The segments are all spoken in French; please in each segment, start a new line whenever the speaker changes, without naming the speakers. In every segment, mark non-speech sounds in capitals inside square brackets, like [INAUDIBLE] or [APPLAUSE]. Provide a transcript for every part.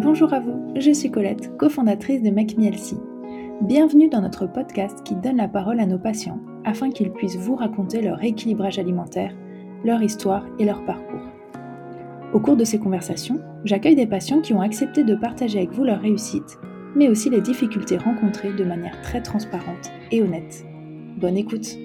Bonjour à vous, je suis Colette, cofondatrice de Make Bienvenue dans notre podcast qui donne la parole à nos patients afin qu'ils puissent vous raconter leur équilibrage alimentaire, leur histoire et leur parcours. Au cours de ces conversations, j'accueille des patients qui ont accepté de partager avec vous leur réussite, mais aussi les difficultés rencontrées de manière très transparente et honnête. Bonne écoute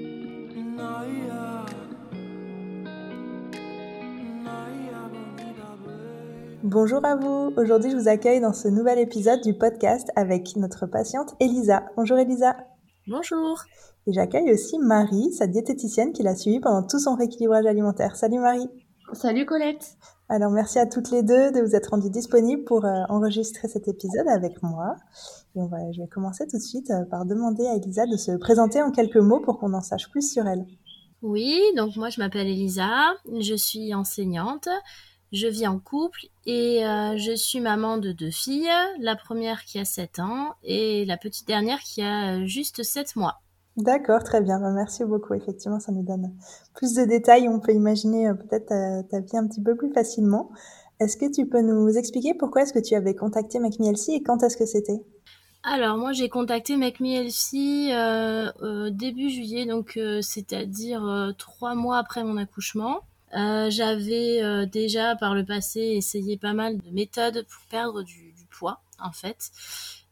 Bonjour à vous. Aujourd'hui, je vous accueille dans ce nouvel épisode du podcast avec notre patiente Elisa. Bonjour Elisa.
Bonjour.
Et j'accueille aussi Marie, sa diététicienne qui l'a suivie pendant tout son rééquilibrage alimentaire. Salut Marie.
Salut Colette.
Alors merci à toutes les deux de vous être rendues disponibles pour euh, enregistrer cet épisode avec moi. Et on va, je vais commencer tout de suite euh, par demander à Elisa de se présenter en quelques mots pour qu'on en sache plus sur elle.
Oui, donc moi je m'appelle Elisa, je suis enseignante. Je vis en couple et euh, je suis maman de deux filles, la première qui a 7 ans et la petite dernière qui a euh, juste 7 mois.
D'accord, très bien. Bah, merci beaucoup. Effectivement, ça nous donne plus de détails. On peut imaginer euh, peut-être ta, vie un petit peu plus facilement. Est-ce que tu peux nous expliquer pourquoi est-ce que tu avais contacté Make et quand est-ce que c'était?
Alors moi j'ai contacté euh, début juillet, donc c'est-à-dire trois mois après mon accouchement. Euh, j'avais euh, déjà par le passé essayé pas mal de méthodes pour perdre du, poids, en fait.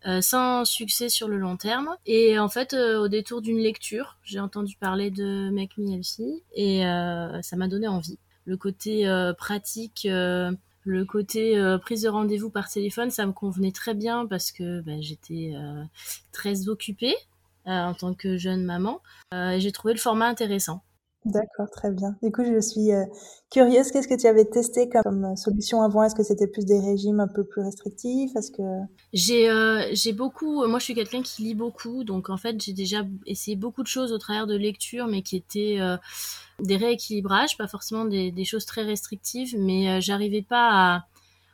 Euh, sans succès sur le long terme. Et en fait, au détour d'une lecture, j'ai entendu parler de Make Me Healthy et ça m'a donné envie. Le côté pratique, le côté prise de rendez-vous par téléphone, ça me convenait très bien parce que ben, j'étais très occupée en tant que jeune maman. j'ai trouvé le format intéressant.
D'accord, très bien. Du coup, je suis euh, curieuse, qu'est-ce que tu avais testé comme, euh, solution avant? Est-ce que c'était plus des régimes un peu plus restrictifs? Est-ce que
J'ai euh, j'ai beaucoup, moi je suis quelqu'un qui lit beaucoup, donc en fait j'ai déjà essayé beaucoup de choses au travers de lectures, mais qui étaient des rééquilibrages, pas forcément des, choses très restrictives, mais j'arrivais pas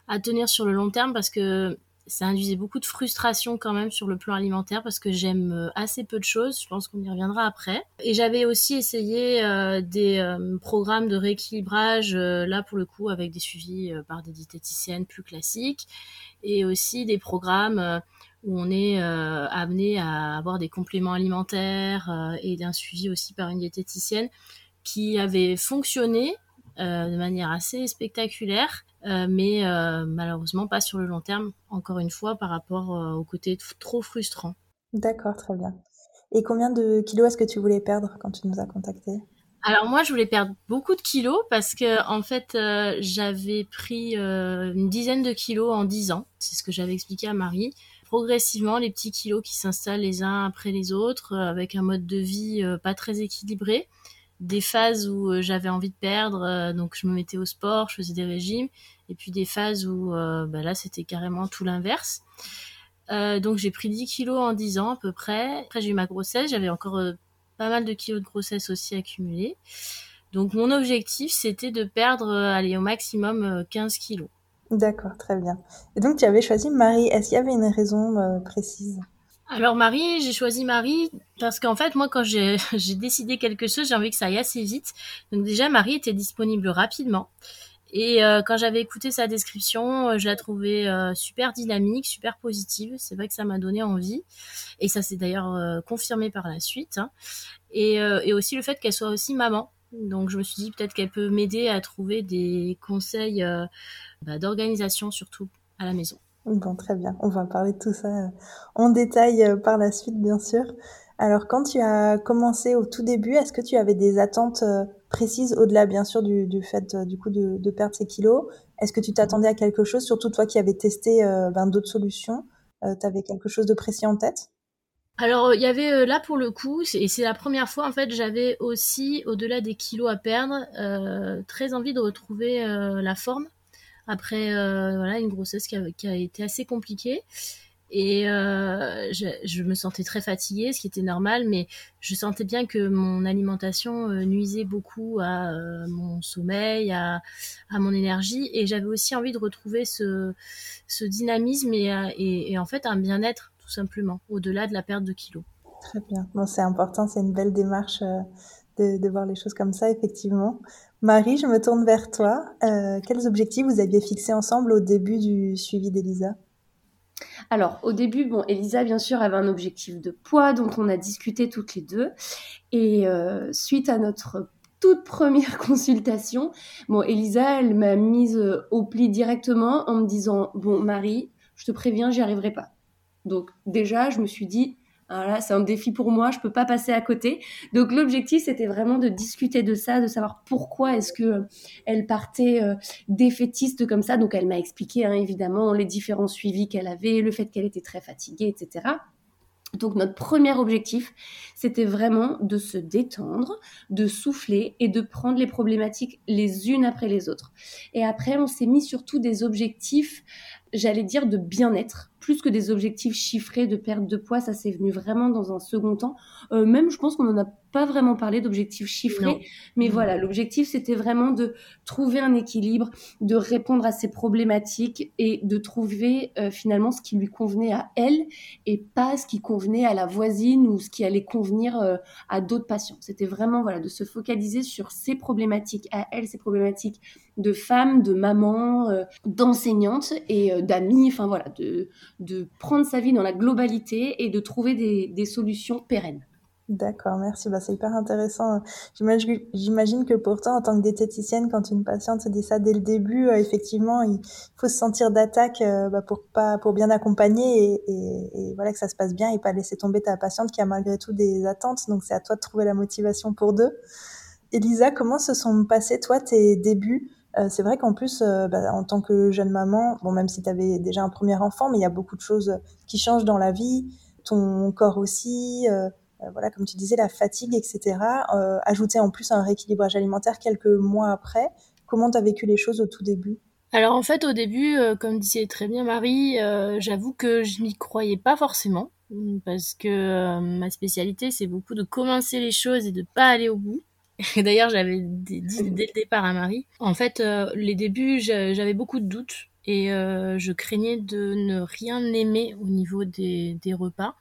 à tenir sur le long terme parce que ça induisait beaucoup de frustration quand même sur le plan alimentaire parce que j'aime euh, assez peu de choses. Je pense qu'on y reviendra après. Et j'avais aussi essayé euh, des euh, programmes de rééquilibrage, là pour le coup avec des suivis par des diététiciennes plus classiques, et aussi des programmes où on est amené à avoir des compléments alimentaires et d'un suivi aussi par une diététicienne qui avait fonctionné de manière assez spectaculaire euh, mais euh, malheureusement pas sur le long terme, encore une fois, par rapport euh, au côté trop frustrant.
D'accord, très bien. Et combien de kilos est-ce que tu voulais perdre quand tu nous as contacté?
Alors moi, je voulais perdre beaucoup de kilos parce que en fait, j'avais pris une dizaine de kilos en dix ans. C'est ce que j'avais expliqué à Marie. Progressivement, les petits kilos qui s'installent les uns après les autres, avec un mode de vie pas très équilibré des phases où euh, j'avais envie de perdre, euh, donc je me mettais au sport, je faisais des régimes, et puis des phases où euh, bah là c'était carrément tout l'inverse. donc j'ai pris 10 kilos en 10 ans à peu près. Après j'ai eu ma grossesse, j'avais encore pas mal de kilos de grossesse aussi accumulés. Donc mon objectif c'était de perdre allez, au maximum 15 kilos.
D'accord, très bien. Et donc tu avais choisi Marie, est-ce qu'il y avait une raison précise?
Alors Marie, j'ai choisi Marie parce qu'en fait, moi, quand [LAUGHS] j'ai décidé quelque chose, j'ai envie que ça aille assez vite. Donc déjà, Marie était disponible rapidement. Et euh, quand j'avais écouté sa description, euh, je la trouvais euh, super dynamique, super positive. C'est vrai que ça m'a donné envie. Et ça s'est d'ailleurs confirmé par la suite. Hein. Et, et, aussi le fait qu'elle soit aussi maman. Donc je me suis dit peut-être qu'elle peut m'aider à trouver des conseils bah, d'organisation surtout à la maison.
Bon, très bien. On va parler de tout ça euh, en détail euh, par la suite, bien sûr. Alors, quand tu as commencé au tout début, est-ce que tu avais des attentes euh, précises au-delà, bien sûr, du, fait du coup de, perdre ces kilos? Est-ce que tu t'attendais à quelque chose, surtout toi qui avais testé ben, d'autres solutions? Tu avais quelque chose de précis en tête?
Alors il y avait là pour le coup, et c'est la première fois en fait, j'avais aussi au-delà des kilos à perdre, très envie de retrouver la forme après euh, voilà une grossesse qui a, été assez compliquée. Et euh, je, me sentais très fatiguée, ce qui était normal, mais je sentais bien que mon alimentation euh, nuisait beaucoup à mon sommeil, à, mon énergie, et j'avais aussi envie de retrouver ce, dynamisme et, et, en fait un bien-être tout simplement, au-delà de la perte de kilos.
Très bien, bon, c'est important, c'est une belle démarche de, voir les choses comme ça, effectivement. Marie, je me tourne vers toi. Euh, quels objectifs vous aviez fixés ensemble au début du suivi d'Elisa?
Alors, au début, bon, Elisa, bien sûr, avait un objectif de poids dont on a discuté toutes les deux. Et euh, suite à notre toute première [LAUGHS] consultation, bon, Elisa, elle m'a mise au pli directement en me disant, bon, Marie, je te préviens, j'y arriverai pas. Donc, déjà, je me suis dit, voilà, c'est un défi pour moi, je peux pas passer à côté. Donc l'objectif c'était vraiment de discuter de ça, de savoir pourquoi est-ce que euh, elle partait euh, défaitiste comme ça. Donc elle m'a expliqué hein, évidemment les différents suivis qu'elle avait, le fait qu'elle était très fatiguée, etc. Donc notre premier objectif, c'était vraiment de se détendre, de souffler et de prendre les problématiques les unes après les autres. Et après, on s'est mis surtout des objectifs, j'allais dire, de bien-être plus que des objectifs chiffrés de perte de poids, ça c'est venu vraiment dans un second temps. Euh, même, je pense qu'on n'en a pas vraiment parlé d'objectifs chiffrés, mais voilà, l'objectif c'était vraiment de trouver un équilibre, de répondre à ses problématiques et de trouver euh, finalement ce qui lui convenait à elle et pas ce qui convenait à la voisine ou ce qui allait convenir euh, à d'autres patients. C'était vraiment voilà de se focaliser sur ses problématiques à elle, ses problématiques de femme, de maman, d'enseignante et d'amis, enfin voilà, de de prendre sa vie dans la globalité et de trouver des, solutions pérennes.
D'accord, merci. Bah, c'est hyper intéressant. J'imagine que pourtant, en tant que diététicienne, quand une patiente se dit ça dès le début, euh, effectivement, il faut se sentir d'attaque euh, bah, pour pas, pour bien accompagner et, et, voilà que ça se passe bien et pas laisser tomber ta patiente qui a malgré tout des attentes. Donc, c'est à toi de trouver la motivation pour deux. Elisa, comment se sont passés toi tes débuts euh, c'est vrai qu'en plus, euh, bah, en tant que jeune maman, bon, même si tu avais déjà un premier enfant, mais il y a beaucoup de choses qui changent dans la vie, ton corps aussi, euh, voilà, comme tu disais, la fatigue, etc. ajouter en plus un rééquilibrage alimentaire quelques mois après. Comment tu as vécu les choses au tout début?
Alors en fait au début, comme disait très bien Marie, j'avoue que je n'y croyais pas forcément parce que ma spécialité c'est beaucoup de commencer les choses et de pas aller au bout. D'ailleurs, j'avais dit dès le départ à Marie. En fait, euh, les débuts, j'avais beaucoup de doutes et euh, je craignais de ne rien aimer au niveau des, repas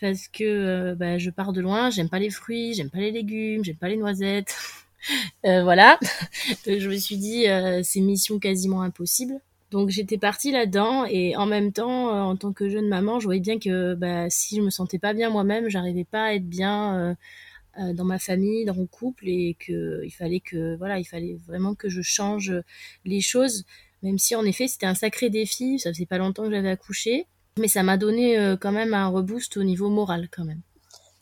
parce que euh, bah, je pars de loin, j'aime pas les fruits, j'aime pas les légumes, j'aime pas les noisettes. [LAUGHS] voilà. Je me suis dit, c'est mission quasiment impossible. Donc j'étais partie là-dedans et en même temps, en tant que jeune maman, je voyais bien que bah, si je me sentais pas bien moi-même, j'arrivais pas à être bien dans ma famille, dans mon couple, et que il fallait que voilà, il fallait vraiment que je change les choses, même si en effet c'était un sacré défi. Ça faisait pas longtemps que j'avais accouché, mais ça m'a donné euh, quand même un reboost au niveau moral quand même.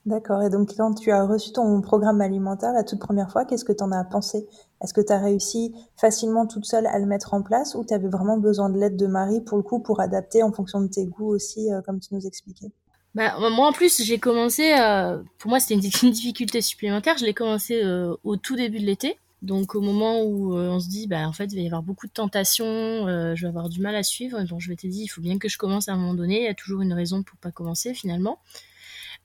D'accord. Et donc, quand tu as reçu ton programme alimentaire la toute première fois, qu'est-ce que tu en as pensé? Est-ce que tu as réussi facilement toute seule à le mettre en place ou tu avais vraiment besoin de l'aide de Marie pour le coup pour adapter en fonction de tes goûts aussi, euh, comme tu nous expliquais?
Bah, moi en plus j'ai commencé, euh, pour moi c'était [LAUGHS] une, difficulté supplémentaire, je l'ai commencé euh, au tout début de l'été. Donc au moment où euh, on se dit, bah en fait il va y avoir beaucoup de tentations, je vais avoir du mal à suivre, donc je m'étais dit il faut bien que je commence à un moment donné, il y a toujours une raison pour pas commencer finalement.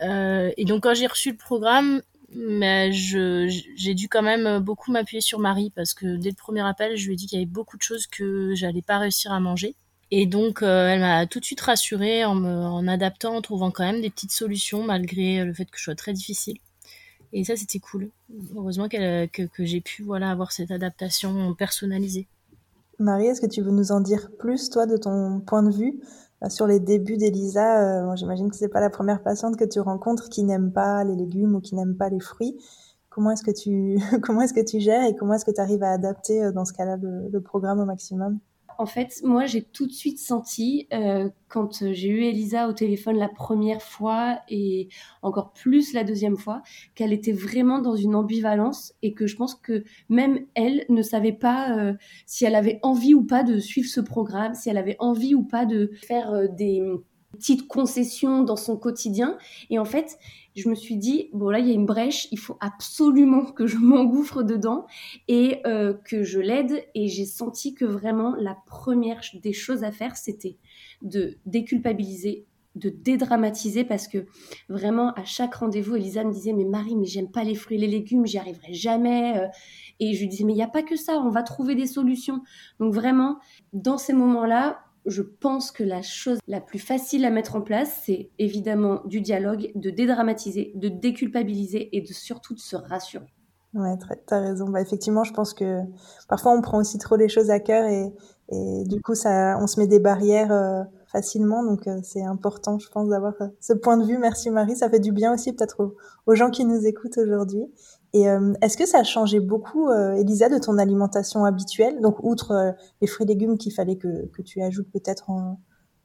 et donc quand j'ai reçu le programme, mais j'ai dû quand même beaucoup m'appuyer sur Marie parce que dès le premier appel, je lui ai dit qu'il y avait beaucoup de choses que j'allais pas réussir à manger. Et donc, euh, elle m'a tout de suite rassurée en me en adaptant, en trouvant quand même des petites solutions malgré le fait que je sois très difficile. Et ça, c'était cool. Heureusement que, que j'ai pu voilà, avoir cette adaptation personnalisée.
Marie, est-ce que tu veux nous en dire plus, toi, de ton point de vue euh, sur les débuts d'Elisa euh, J'imagine que c'est pas la première patiente que tu rencontres qui n'aime pas les légumes ou qui n'aime pas les fruits. Comment est-ce que tu [LAUGHS] comment est-ce que tu gères et comment est-ce que tu arrives à adapter dans ce cas-là le programme au maximum?
En fait, moi, j'ai tout de suite senti, euh, quand j'ai eu Elisa au téléphone la première fois et encore plus la deuxième fois, qu'elle était vraiment dans une ambivalence et que je pense que même elle ne savait pas euh, si elle avait envie ou pas de suivre ce programme, si elle avait envie ou pas de faire euh, des petites concessions dans son quotidien. Et en fait, je me suis dit, bon là, il y a une brèche, il faut absolument que je [LAUGHS] m'engouffre dedans et euh, que je l'aide. Et j'ai senti que vraiment, la première des choses à faire, c'était de déculpabiliser de dédramatiser parce que vraiment à chaque rendez-vous Elisa me disait mais Marie mais j'aime pas les fruits et les légumes j'y arriverai jamais euh. et je lui disais mais il n'y a pas que ça on va trouver des solutions donc vraiment dans ces moments-là je pense que la chose la plus facile à mettre en place, c'est évidemment du dialogue, de dédramatiser, de déculpabiliser et de surtout de se rassurer.
Ouais, t'as raison. Bah, effectivement, je pense que parfois on prend aussi trop les choses à cœur et, du coup, ça, on se met des barrières euh, facilement. Donc, euh, c'est important, je pense, d'avoir euh, ce point de vue. Merci Marie. Ça fait du bien aussi peut-être aux, gens qui nous écoutent aujourd'hui. Et est-ce que ça a changé beaucoup, Elisa, de ton alimentation habituelle? Donc, outre les fruits et légumes qu'il fallait que, tu ajoutes peut-être en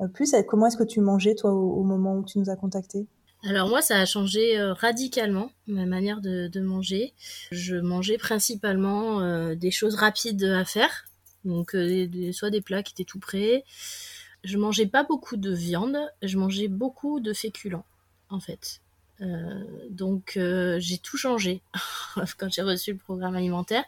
plus, comment est-ce que tu mangeais, toi, au, moment où tu nous as contactés?
Alors moi, ça a changé euh, radicalement ma manière de, manger. Je mangeais principalement euh, des choses rapides à faire, donc euh, soit des plats qui étaient tout prêts. Je mangeais pas beaucoup de viande, je mangeais beaucoup de féculents, en fait. Donc j'ai tout changé [LAUGHS] quand j'ai reçu le programme alimentaire.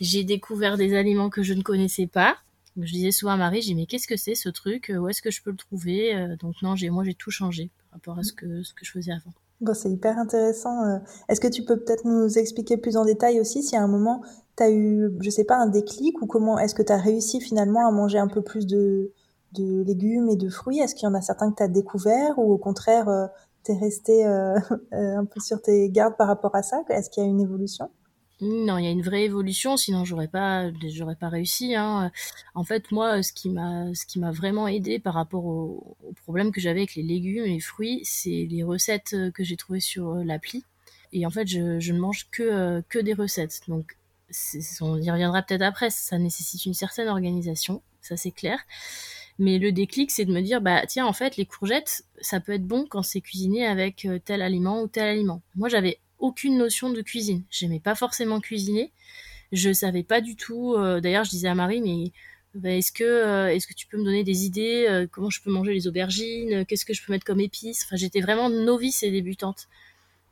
J'ai découvert des aliments que je ne connaissais pas. Je disais souvent à Marie, j'ai mais qu'est-ce que c'est ce truc? Où est-ce que je peux le trouver? Donc non, j'ai moi j'ai tout changé rapport à ce que, ce que je faisais avant.
Bon, c'est hyper intéressant. Euh. Est-ce que tu peux peut-être nous expliquer plus en détail aussi si à un moment tu as eu, je sais pas, un déclic ou comment est-ce que tu as réussi finalement à manger un peu plus de, de légumes et de fruits? Est-ce qu'il y en a certains que tu as découverts ou au contraire euh, tu es resté [LAUGHS] euh, un peu sur tes gardes par rapport à ça? Est-ce qu'il y a une évolution?
Non, il y a une vraie évolution, sinon j'aurais pas, j'aurais pas réussi. Hein. En fait, moi, ce qui m'a, ce qui m'a vraiment aidé par rapport au, problème que j'avais avec les légumes et les fruits, c'est les recettes que j'ai trouvées sur euh, l'appli. Et en fait, je, je ne mange que euh, que des recettes. Donc, on y reviendra peut-être après. Ça nécessite une certaine organisation, ça c'est clair. Mais le déclic, c'est de me dire, bah tiens, en fait, les courgettes, ça peut être bon quand c'est cuisiné avec euh, tel aliment ou tel aliment. Moi, j'avais aucune notion de cuisine. J'aimais pas forcément cuisiner. Je savais pas du tout. Euh, d'ailleurs, je disais à Marie, mais bah, est-ce que euh, est-ce que tu peux me donner des idées Comment je peux manger les aubergines Qu'est-ce que je peux mettre comme épices? Enfin, j'étais vraiment novice et débutante.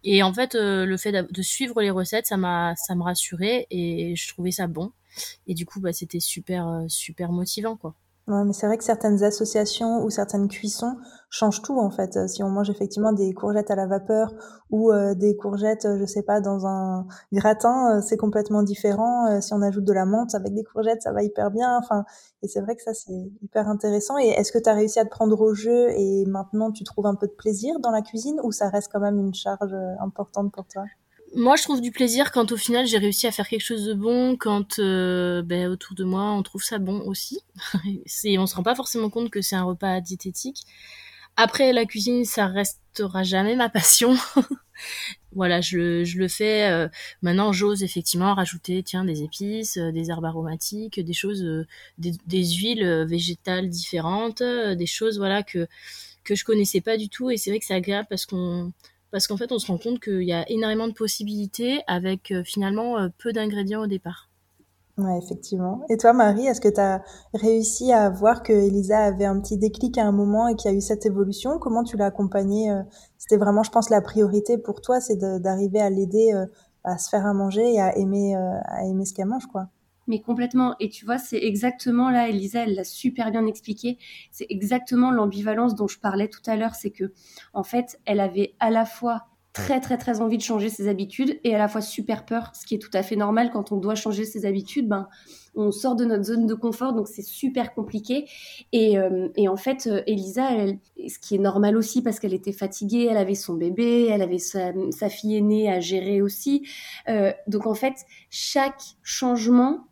Et en fait, le fait de suivre les recettes, ça m'a ça me rassurait et je trouvais ça bon. Et du coup, bah, c'était super super motivant, quoi.
Ouais, mais c'est vrai que certaines associations ou certaines cuissons changent tout en fait. Si on mange effectivement des courgettes à la vapeur ou euh, des courgettes, je sais pas, dans un gratin, euh, c'est complètement différent. Euh, si on ajoute de la menthe avec des courgettes, ça va hyper bien. Enfin, et c'est vrai que ça c'est hyper intéressant. Et est-ce que tu as réussi à te prendre au jeu et maintenant tu trouves un peu de plaisir dans la cuisine ou ça reste quand même une charge importante pour toi?
Moi, je trouve du plaisir quand au final j'ai réussi à faire quelque chose de bon, quand euh, ben, autour de moi on trouve ça bon aussi. [LAUGHS] c'est, on se rend pas forcément compte que c'est un repas diététique. Après, la cuisine, ça restera jamais ma passion. [LAUGHS] voilà, je, je le fais. Euh, maintenant, j'ose effectivement rajouter, tiens, des épices, euh, des herbes aromatiques, des choses, des, des, huiles végétales différentes, des choses, voilà, que que je connaissais pas du tout. Et c'est vrai que c'est agréable parce qu'on parce qu'en fait, on se rend compte qu'il y a énormément de possibilités avec euh, finalement euh, peu d'ingrédients au départ.
Ouais, effectivement. Et toi, Marie, est-ce que tu as réussi à voir que Elisa avait un petit déclic à un moment et qu'il y a eu cette évolution? Comment tu l'as accompagnée euh? C'était vraiment, je pense, la priorité pour toi, c'est d'arriver à l'aider à se faire à manger et à aimer, à aimer ce qu'elle mange, quoi
mais complètement. Et tu vois, c'est exactement là, Elisa, elle l'a super bien expliqué. C'est exactement l'ambivalence dont je parlais tout à l'heure. C'est que, en fait, elle avait à la fois très très très envie de changer ses habitudes et à la fois super peur, ce qui est tout à fait normal quand on doit changer ses habitudes. Ben, on sort de notre zone de confort, donc c'est super compliqué. Et, euh, et en fait, euh, Elisa, ce qui est normal aussi parce qu'elle était fatiguée, elle avait son bébé, elle avait sa, fille aînée à gérer aussi. Euh, donc en fait, chaque changement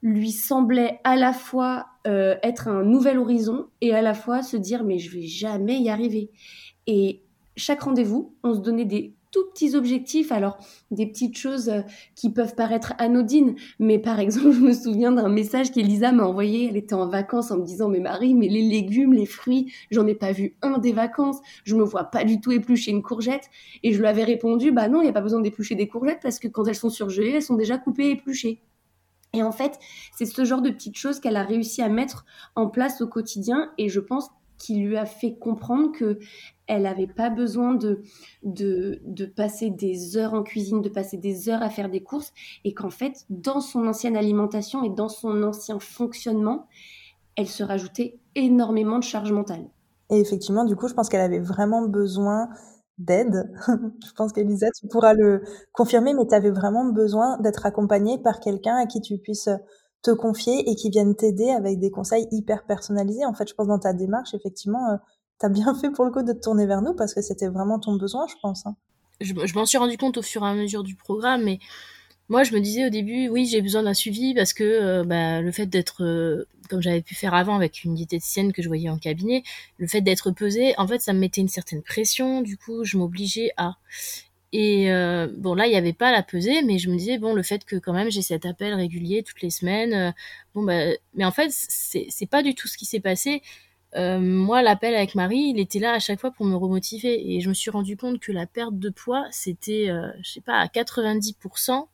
lui semblait à la fois être un nouvel horizon et à la fois se dire mais je vais jamais y arriver. Et chaque rendez-vous, on se donnait des tout petits objectifs, alors des petites choses euh, qui peuvent paraître anodines, mais par [LAUGHS] exemple, je me souviens d'un message qu'Elisa m'a envoyé, elle était en vacances en me disant, mais Marie, mais les légumes, les fruits, j'en ai pas vu un des vacances, je me vois pas du tout éplucher une courgette, et je lui avais répondu, bah non, il n'y a pas besoin d'éplucher des courgettes, parce que quand elles sont surgelées, elles sont déjà coupées et épluchées. Et en fait, c'est ce genre de petites choses qu'elle a réussi à mettre en place au quotidien, et je pense qui lui a fait comprendre que elle n'avait pas besoin de, de, passer des heures en cuisine, de passer des heures à faire des courses, et qu'en fait, dans son ancienne alimentation et dans son ancien fonctionnement, elle se rajoutait énormément de charge mentale.
Et effectivement, du coup, je pense qu'elle avait vraiment besoin d'aide. [LAUGHS] je pense qu'Elisa, tu pourras le confirmer, mais tu avais vraiment besoin d'être accompagnée par quelqu'un à qui tu puisses te confier et qui viennent t'aider avec des conseils hyper personnalisés. En fait, je pense dans ta démarche, effectivement, euh, tu as bien [LAUGHS] fait pour le coup de te tourner vers nous parce que c'était vraiment ton besoin, je pense. Hein.
Je, m'en suis rendu compte au fur et à mesure du programme, mais moi, je me disais au début, oui, j'ai besoin d'un suivi parce que euh, bah, le fait d'être, euh, comme j'avais pu faire avant avec une diététicienne que je voyais en cabinet, le fait d'être pesée, en fait, ça me mettait une certaine pression. Du coup, je m'obligeais à. Et euh, bon, là, il n'y avait pas la pesée, mais je me disais, bon, le fait que quand même j'ai cet appel régulier toutes les semaines, bon, bah, mais en fait, c'est pas du tout ce qui s'est passé. moi, l'appel avec Marie, il était là à chaque fois pour me remotiver. Et je me suis rendu compte que la perte de poids, c'était, je sais pas, à 90%,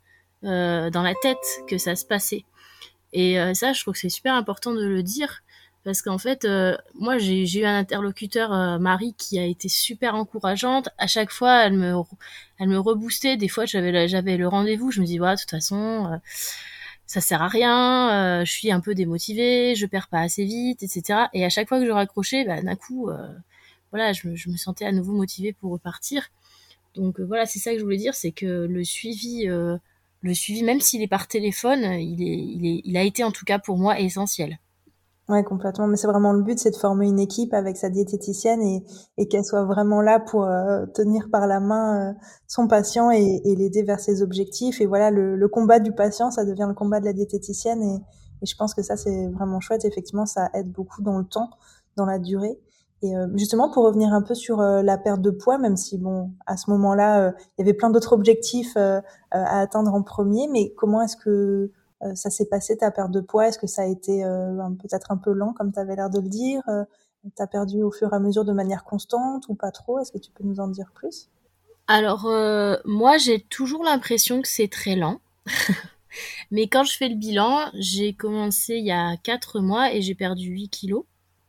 euh, dans la tête que ça se passait. Et euh, ça, je trouve que c'est super important de le dire parce qu'en fait, euh, moi, j'ai eu un interlocuteur, Marie, qui a été super encourageante. À chaque fois, elle me, elle me reboostait. Des fois, j'avais le rendez-vous. Je me dis, voilà, de toute façon, ça sert à rien. je suis un peu démotivée. Je perds pas assez vite, etc. Et à chaque fois que je raccrochais, bah, d'un coup, voilà, je, je, me sentais à nouveau motivée pour repartir. Donc voilà, c'est ça que je voulais dire, c'est que le suivi le suivi, même s'il est par téléphone, il, est, il, est, il a été en tout cas pour moi essentiel.
Ouais, complètement. Mais c'est vraiment le but, c'est de former une équipe avec sa diététicienne et, et qu'elle soit vraiment là pour euh, tenir par la main euh, son patient et, et l'aider vers ses objectifs. Et voilà, le, le, combat du patient, ça devient le combat de la diététicienne. Et, et je pense que ça, c'est vraiment chouette. Effectivement, ça aide beaucoup dans le temps, dans la durée. Et euh, justement, pour revenir un peu sur euh, la perte de poids, même si bon, à ce moment-là, euh, il y avait plein d'autres objectifs à atteindre en premier, mais comment est-ce que ça s'est passé ta perte de poids Est-ce que ça a été peut-être un peu lent, comme tu avais l'air de le dire Tu as perdu au fur et à mesure de manière constante ou pas trop Est-ce que tu peux nous en dire plus?
Alors, moi, j'ai toujours l'impression que c'est très lent. [LAUGHS] mais quand je fais le bilan, j'ai commencé il y a 4 mois et j'ai perdu 8 kilos.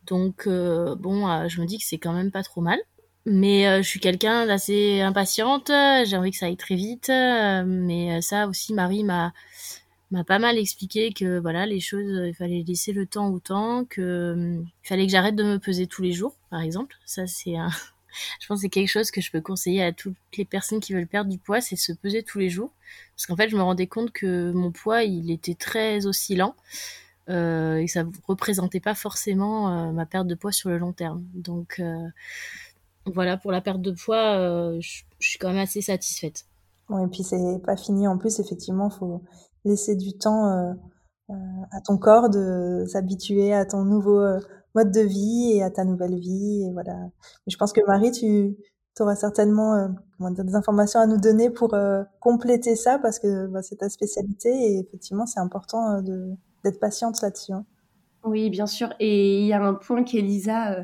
Donc euh, bon, euh, je me dis que c'est quand même pas trop mal. Mais euh, je suis quelqu'un d'assez impatiente, j'ai envie que ça aille très vite. mais ça aussi, Marie m'a m'a pas mal expliqué que voilà les choses il fallait laisser le temps au temps que il fallait que j'arrête de me peser tous les jours par exemple ça c'est un [LAUGHS] je pense que c'est quelque chose que je peux conseiller à toutes les personnes qui veulent perdre du poids c'est se peser tous les jours parce qu'en fait je me rendais compte que mon poids il était très oscillant euh, et ça représentait pas forcément euh, ma perte de poids sur le long terme. Donc euh, voilà, pour la perte de poids, je, suis quand même assez satisfaite.
Oui, et puis c'est pas fini en plus, effectivement, faut laisser du temps à ton corps de s'habituer à ton nouveau mode de vie et à ta nouvelle vie. Et voilà. je pense que Marie, tu auras certainement des informations à nous donner pour compléter ça parce que bah, c'est ta spécialité et effectivement, c'est important d'être patiente là-dessus. Hein.
Oui, bien sûr. Et il y a un point qu'Elisa euh,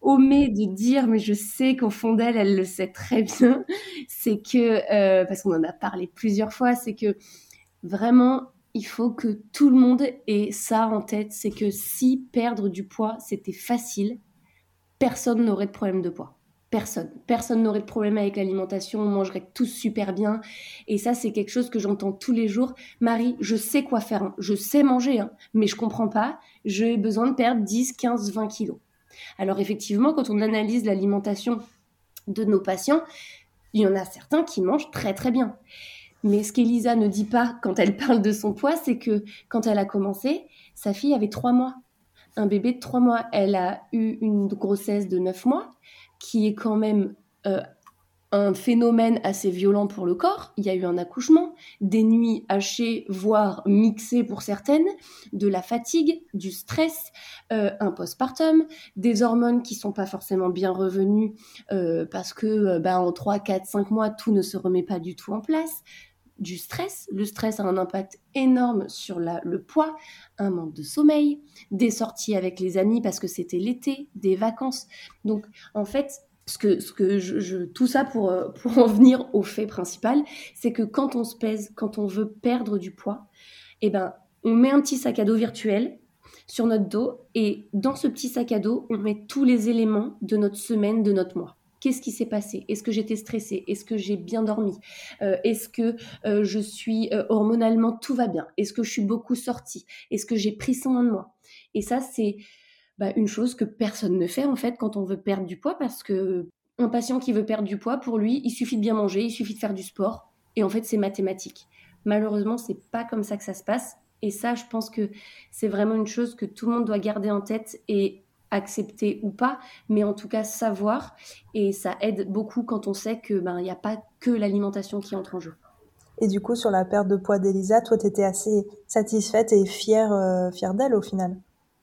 omet de dire, mais je sais qu'au fond d'elle, elle le sait très [LAUGHS] bien, c'est que, euh, parce qu'on en a parlé plusieurs fois, c'est que vraiment, il faut que tout le monde ait ça en tête, c'est que si perdre du poids, c'était facile, personne n'aurait de problème de poids. Personne. Personne n'aurait de problème avec l'alimentation, on mangerait tous super bien. Et ça, c'est quelque chose que j'entends tous les jours. Marie, je sais quoi faire, hein. je sais manger, hein, mais je comprends pas, j'ai besoin de perdre 10, 15, 20 kilos. Alors effectivement, quand on analyse l'alimentation de nos patients, il y en a certains qui mangent très très bien. Mais ce qu'Elisa ne dit pas quand elle parle de son poids, c'est que quand elle a commencé, sa fille avait 3 mois. Un bébé de 3 mois. Elle a eu une grossesse de 9 mois qui est quand même euh, un phénomène assez violent pour le corps. Il y a eu un accouchement, des nuits hachées, voire mixées pour certaines, de la fatigue, du stress, euh, un postpartum, des hormones qui sont pas forcément bien revenues euh, parce que bah, en 3, 4, 5 mois, tout ne se remet pas du tout en place du stress. Le stress a un impact énorme sur le poids, un manque de sommeil, des sorties avec les amis parce que c'était l'été, des vacances. Donc, en fait, ce que, ce que je, tout ça pour, euh, [LAUGHS] pour en venir au fait principal, c'est que quand on se pèse, quand on veut perdre du poids, eh ben, on met un petit sac à dos virtuel sur notre dos et dans ce petit sac à dos, on met tous les éléments de notre semaine, de notre mois. Qu'est-ce qui s'est passé? Est-ce que j'étais stressée? Est-ce que j'ai bien dormi? Euh, Est-ce que euh, je suis euh, hormonalement tout va bien? Est-ce que je suis beaucoup sortie? Est-ce que j'ai pris soin de moi? Et ça, c'est bah, une chose que personne ne fait en fait quand on veut perdre du poids parce que un patient qui veut perdre du poids, pour lui, il suffit de bien manger, il suffit de faire du sport et en fait, c'est mathématique. Malheureusement, c'est pas comme ça que ça se passe. Et ça, je pense que c'est vraiment une chose que tout le monde doit garder en tête et accepter ou pas, mais en tout cas savoir. Et ça aide beaucoup quand on sait que ben il n'y a pas que l'alimentation qui entre en jeu.
Et du coup, sur la perte de poids d'Elisa, toi, tu étais assez satisfaite et fière, euh, fière d'elle au final?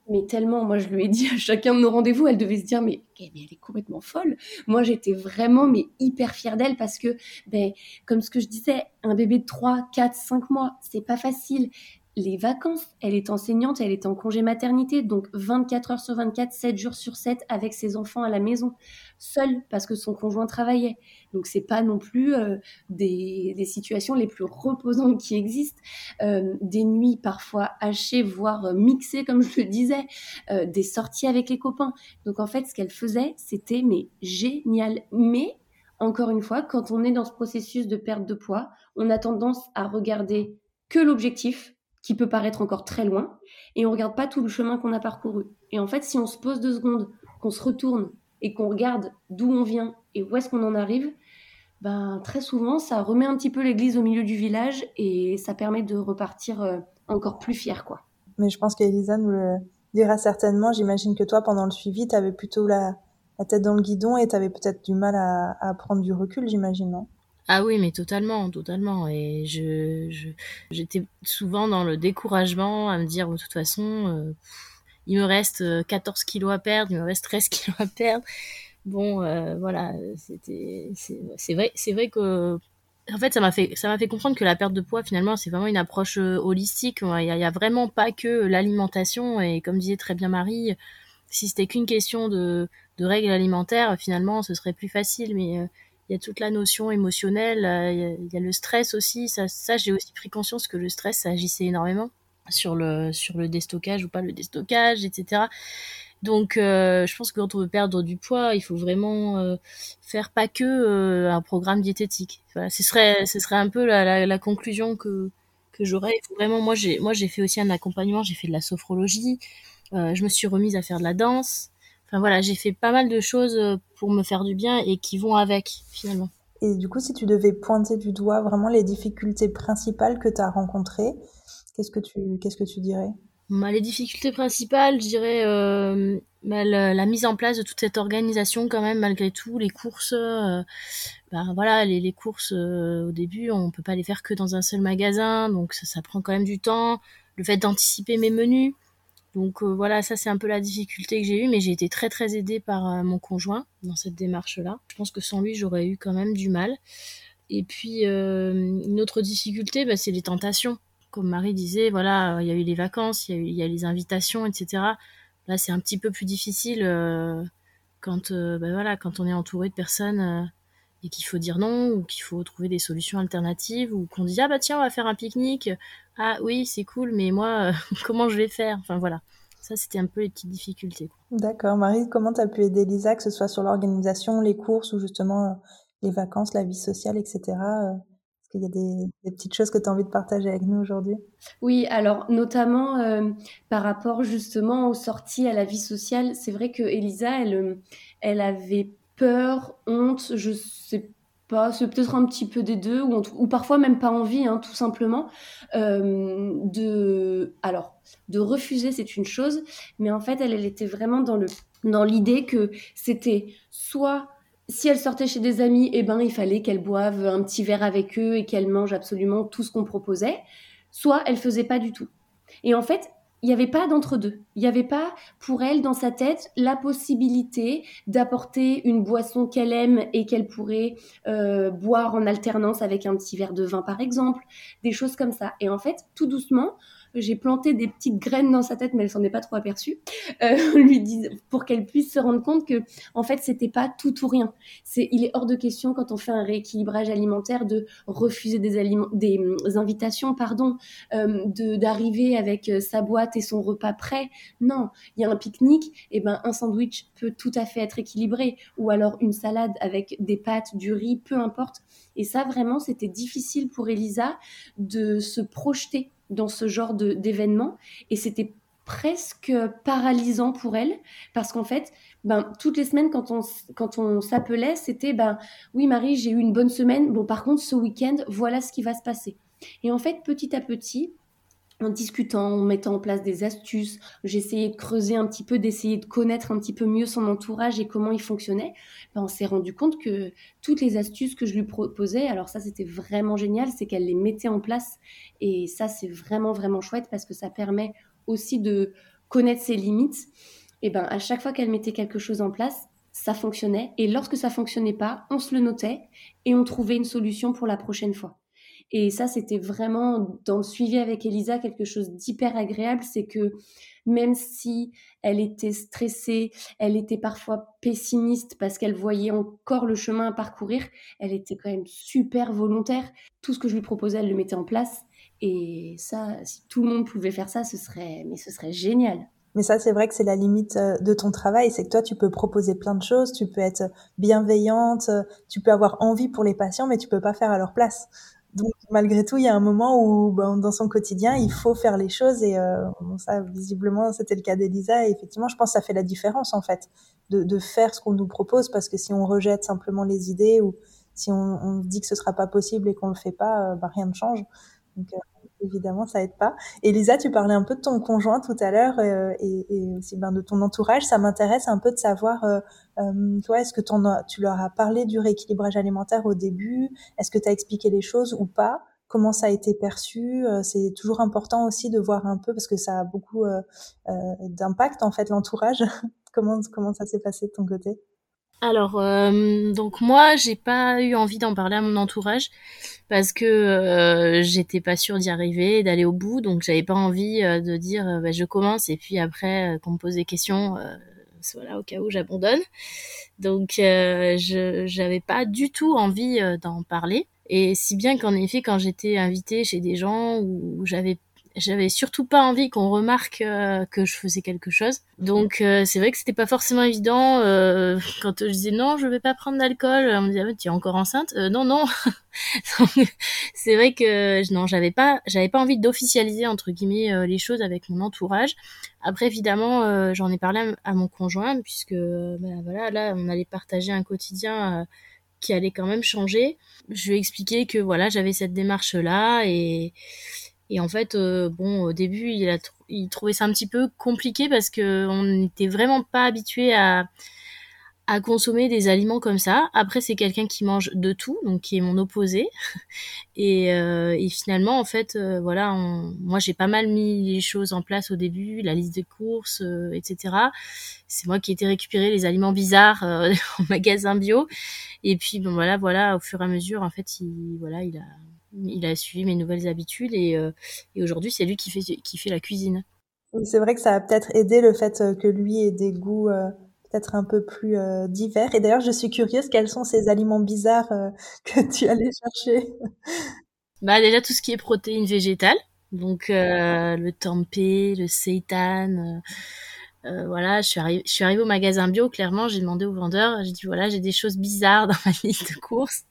Mais tellement, moi je lui ai dit à chacun de nos rendez-vous, elle devait se dire mais, eh, mais elle est complètement folle. Moi j'étais vraiment mais hyper fière d'elle parce que ben comme ce que je disais, un bébé de 3, 4, 5 mois, c'est pas facile les vacances. Elle est enseignante, elle est en congé maternité, donc 24 heures sur 24, 7 jours sur 7 avec ses enfants à la maison, seule parce que son conjoint travaillait. Donc c'est pas non plus euh, des, situations les plus reposantes qui existent, euh, des nuits parfois hachées, voire mixées comme je le disais, euh, des sorties avec les copains. Donc en fait, ce qu'elle faisait, c'était mais génial. Mais encore une fois, quand on est dans ce processus de perte de poids, on a tendance à regarder que l'objectif, qui peut paraître encore très loin, et on regarde pas tout le chemin qu'on a parcouru. Et en fait, si on se pose deux secondes, qu'on se retourne et qu'on regarde d'où on vient et où est-ce qu'on en arrive, ben très souvent ça remet un petit peu l'église au milieu du village et ça permet de repartir euh, encore plus fier quoi.
Mais je pense qu'Elisa nous le dira certainement. J'imagine que toi pendant le suivi, tu avais plutôt la, tête dans le guidon et tu avais peut-être du mal à, à prendre du recul, j'imagine, non?
Ah oui, mais totalement, totalement. Et je, j'étais souvent dans le découragement à me dire, de toute façon, euh, il me reste 14 euh, kilos à perdre, il me reste 13 [LAUGHS] kilos à perdre. Bon, euh, voilà, c'était, c'est, vrai, c'est vrai que, en fait, ça m'a fait, ça m'a fait comprendre que la perte de poids, finalement, c'est vraiment une approche holistique. Il n'y a, vraiment pas que l'alimentation. Et comme disait très bien Marie, si c'était qu'une question de, de règles alimentaires, finalement, ce serait plus facile. Mais il y a toute la notion émotionnelle, euh, il y, a le stress aussi. Ça, j'ai aussi pris conscience que le stress, ça agissait énormément sur le, sur le déstockage ou pas le déstockage, etc. Donc, euh, je pense que quand on veut perdre du poids, il faut vraiment euh, faire pas que un programme diététique. Voilà, ce serait, ce serait un peu la, la, conclusion que que j'aurais. Vraiment, moi, j'ai, moi, j'ai fait aussi un accompagnement. J'ai fait de la sophrologie. je me suis remise à faire de la danse. Enfin voilà, j'ai fait pas mal de choses euh, pour me faire du bien et qui vont avec finalement.
Et du coup, si tu devais pointer du doigt vraiment les difficultés principales que tu as rencontrées, qu'est-ce que tu qu'est-ce que tu dirais?
Bah, les difficultés principales, je dirais euh, bah, la, mise en place de toute cette organisation quand même malgré tout, les courses, euh, bah, voilà, les, les courses au début, on peut pas les faire que dans un seul magasin, donc ça, ça prend quand même du temps. Le fait d'anticiper mes menus, donc euh, voilà, ça c'est un peu la difficulté que j'ai eue, mais j'ai été très très aidée par euh, mon conjoint dans cette démarche-là. Je pense que sans lui, j'aurais eu quand même du mal. Et puis euh, une autre difficulté, bah, c'est les tentations. Comme Marie disait, voilà, il y a eu les vacances, il y, a les invitations, etc. Là, c'est un petit peu plus difficile quand, bah, voilà, quand on est entouré de personnes et qu'il faut dire non ou qu'il faut trouver des solutions alternatives ou qu'on dit ah bah tiens on va faire un pique-nique ah oui, c'est cool, mais moi, euh, [LAUGHS] comment je vais faire? Enfin voilà, ça c'était un peu les petites difficultés.
D'accord. Marie, comment tu as pu aider Lisa, que ce soit sur l'organisation, les courses ou justement euh, les vacances, la vie sociale, etc. Euh, est-ce qu'il y a des, petites choses que tu as envie de partager avec nous aujourd'hui?
Oui, alors notamment par rapport justement aux sorties à la vie sociale, c'est vrai que Elisa, elle, elle avait peur, honte, je sais c'est peut-être un petit peu des deux, ou, ou parfois même pas envie, hein, tout simplement, euh, de, alors, de refuser, c'est une chose, mais en fait, elle, elle était vraiment dans le, dans l'idée que c'était soit si elle sortait chez des amis, eh ben, il fallait qu'elle boive un petit verre avec eux et qu'elle mange absolument tout ce qu'on proposait, soit elle faisait pas du tout. Et en fait, il n'y avait pas d'entre-deux. Il n'y avait pas pour elle dans sa tête la possibilité d'apporter une boisson qu'elle aime et qu'elle pourrait euh, boire en alternance avec un petit verre de vin par exemple, des choses comme ça. Et en fait, tout doucement, j'ai planté des petites graines dans sa tête, mais elle s'en est pas trop aperçue, euh, [LAUGHS] pour qu'elle puisse se rendre compte que, en fait, c'était pas tout ou rien. C'est, il est hors de question quand on fait un rééquilibrage alimentaire de refuser des euh, invitations, pardon, euh, de d'arriver avec euh, sa boîte et son repas prêt. Non, il y a un pique-nique, et ben un sandwich peut tout à fait être équilibré, ou alors une salade avec des pâtes, du riz, peu importe. Et ça, vraiment, c'était difficile pour Elisa de se projeter dans ce genre d'événement et c'était presque paralysant pour elle parce qu'en fait, ben, toutes les semaines quand on, quand on s'appelait, c'était ben, oui Marie, j'ai eu une bonne semaine, bon par contre ce week-end, voilà ce qui va se passer. Et en fait, petit à petit, en discutant, en mettant en place des astuces. J'essayais de creuser un petit peu, d'essayer de connaître un petit peu mieux son entourage et comment il fonctionnait. Ben, on s'est rendu compte que toutes les astuces que je lui proposais, alors ça c'était vraiment génial, c'est qu'elle les mettait en place. Et ça c'est vraiment vraiment chouette parce que ça permet aussi de connaître ses limites. Et ben à chaque fois qu'elle mettait quelque chose en place, ça fonctionnait. Et lorsque ça fonctionnait pas, on se le notait et on trouvait une solution pour la prochaine fois. Et ça, c'était vraiment dans le suivi avec Elisa quelque chose d'hyper agréable, c'est que même si elle était stressée, elle était parfois pessimiste parce qu'elle voyait encore le chemin à parcourir, elle était quand même super volontaire. Tout ce que je lui proposais, elle le mettait en place. Et ça, si tout le monde pouvait faire ça, ce serait, mais ce serait génial.
Mais ça, c'est vrai que c'est la limite euh, de ton travail, c'est que toi, tu peux proposer plein de choses, tu peux être bienveillante, tu peux avoir envie pour les patients, mais tu peux pas faire à leur place. Donc malgré tout, il y a un moment où ben, dans son quotidien, il faut faire les choses et euh, ça visiblement c'était le cas d'Elisa et effectivement, je pense que ça fait la différence en fait de, faire ce qu'on nous propose parce que si on rejette simplement les idées ou si on, dit que ce sera pas possible et qu'on le fait pas, euh, ben, rien ne change. Euh, évidemment, ça aide pas. Elisa, tu parlais un peu de ton conjoint tout à l'heure euh, et, et, aussi ben, de ton entourage. Ça m'intéresse un peu de savoir, euh, euh toi, est-ce que as, tu leur as parlé du rééquilibrage alimentaire au début? Est-ce que tu as expliqué les choses ou pas? Comment ça a été perçu? Euh, C'est toujours important aussi de voir un peu parce que ça a beaucoup d'impact en fait l'entourage. [LAUGHS] comment comment ça s'est passé de ton côté?
Alors, euh, donc moi, j'ai pas eu envie d'en parler à mon entourage parce que euh, j'étais pas sûre d'y arriver, d'aller au bout, donc j'avais pas envie euh, de dire bah, je commence et puis après qu'on me pose des questions, voilà, au cas où j'abandonne. Donc, je j'avais pas du tout envie d'en parler. Et si bien qu'en effet, quand j'étais invitée chez des gens où j'avais j'avais surtout pas envie qu'on remarque euh, que je faisais quelque chose. Donc euh, c'est vrai que c'était pas forcément évident euh, quand je disais non, je vais pas prendre d'alcool. On me disait ah, tu es encore enceinte? Non non. [LAUGHS] c'est vrai que non, j'avais pas j'avais pas envie d'officialiser entre guillemets les choses avec mon entourage. Après évidemment, j'en ai parlé à, mon conjoint puisque ben, voilà, là on allait partager un quotidien qui allait quand même changer. Je lui ai expliqué que voilà, j'avais cette démarche là et et en fait, euh, bon, au début, il, a il trouvait ça un petit peu compliqué parce que on n'était vraiment pas habitué à, à consommer des aliments comme ça. Après, c'est quelqu'un qui mange de tout, donc qui est mon opposé. [LAUGHS] Et, euh, et finalement, en fait, euh, voilà, moi j'ai pas mal mis les choses en place au début, la liste des courses, euh, etc. C'est moi qui ai été récupérer les aliments bizarres euh, [LAUGHS] en magasin bio. Et puis bon voilà, voilà, au fur et à mesure, en fait, il, voilà, il a il a suivi mes nouvelles habitudes et, euh, et aujourd'hui c'est lui qui fait, qui fait la cuisine.
C'est vrai que ça a peut-être aidé le fait euh, que lui ait des goûts euh, peut-être un peu plus divers. Et d'ailleurs, je suis curieuse, quels sont ces aliments bizarres [LAUGHS] que tu allais chercher?
Bah déjà tout ce qui est protéines végétales, donc le tempeh, le seitan. voilà, je suis, arrivée, je suis arrivée au magasin bio, clairement, j'ai demandé au vendeur, j'ai dit voilà, j'ai des choses bizarres dans ma [LAUGHS] liste de courses.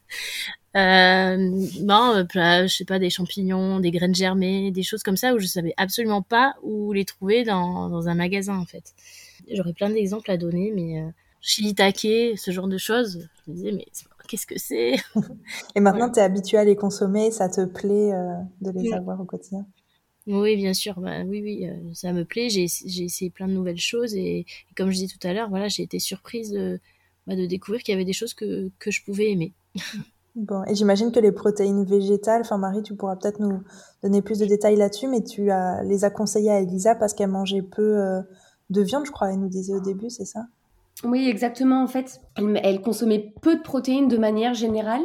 Euh, bon, euh, je sais pas, des champignons, des graines germées, des choses comme ça où je savais absolument pas où les trouver dans, dans un magasin en fait. J'aurais plein d'exemples à donner, mais euh, shiitake, ce genre de choses, je me disais mais qu'est-ce que c'est? [LAUGHS]
Et maintenant tu es habitué à les consommer, ça te plaît euh, de les avoir au quotidien?
Oui, bien sûr. Bah, oui, oui, ça me plaît. J'ai, j'ai essayé plein de nouvelles choses et, comme je disais tout à l'heure, voilà, j'ai été surprise de, bah, de découvrir qu'il y avait des choses que, que je pouvais aimer. [LAUGHS]
Bon, et j'imagine que les protéines végétales, enfin Marie, tu pourras peut-être nous donner plus de détails là-dessus, mais tu les as conseillées à Elisa parce qu'elle mangeait peu euh, de viande, je crois, elle nous disait au début, c'est ça?
Oui, exactement. En fait, elle, consommait peu de protéines de manière générale.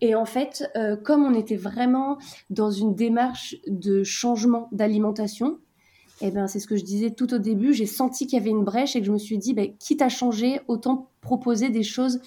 Et en fait, euh, comme on était vraiment dans une démarche de changement d'alimentation, eh ben, c'est ce que je disais tout au début, j'ai senti qu'il y avait une brèche et que je me suis dit, ben, quitte à changer, autant proposer des choses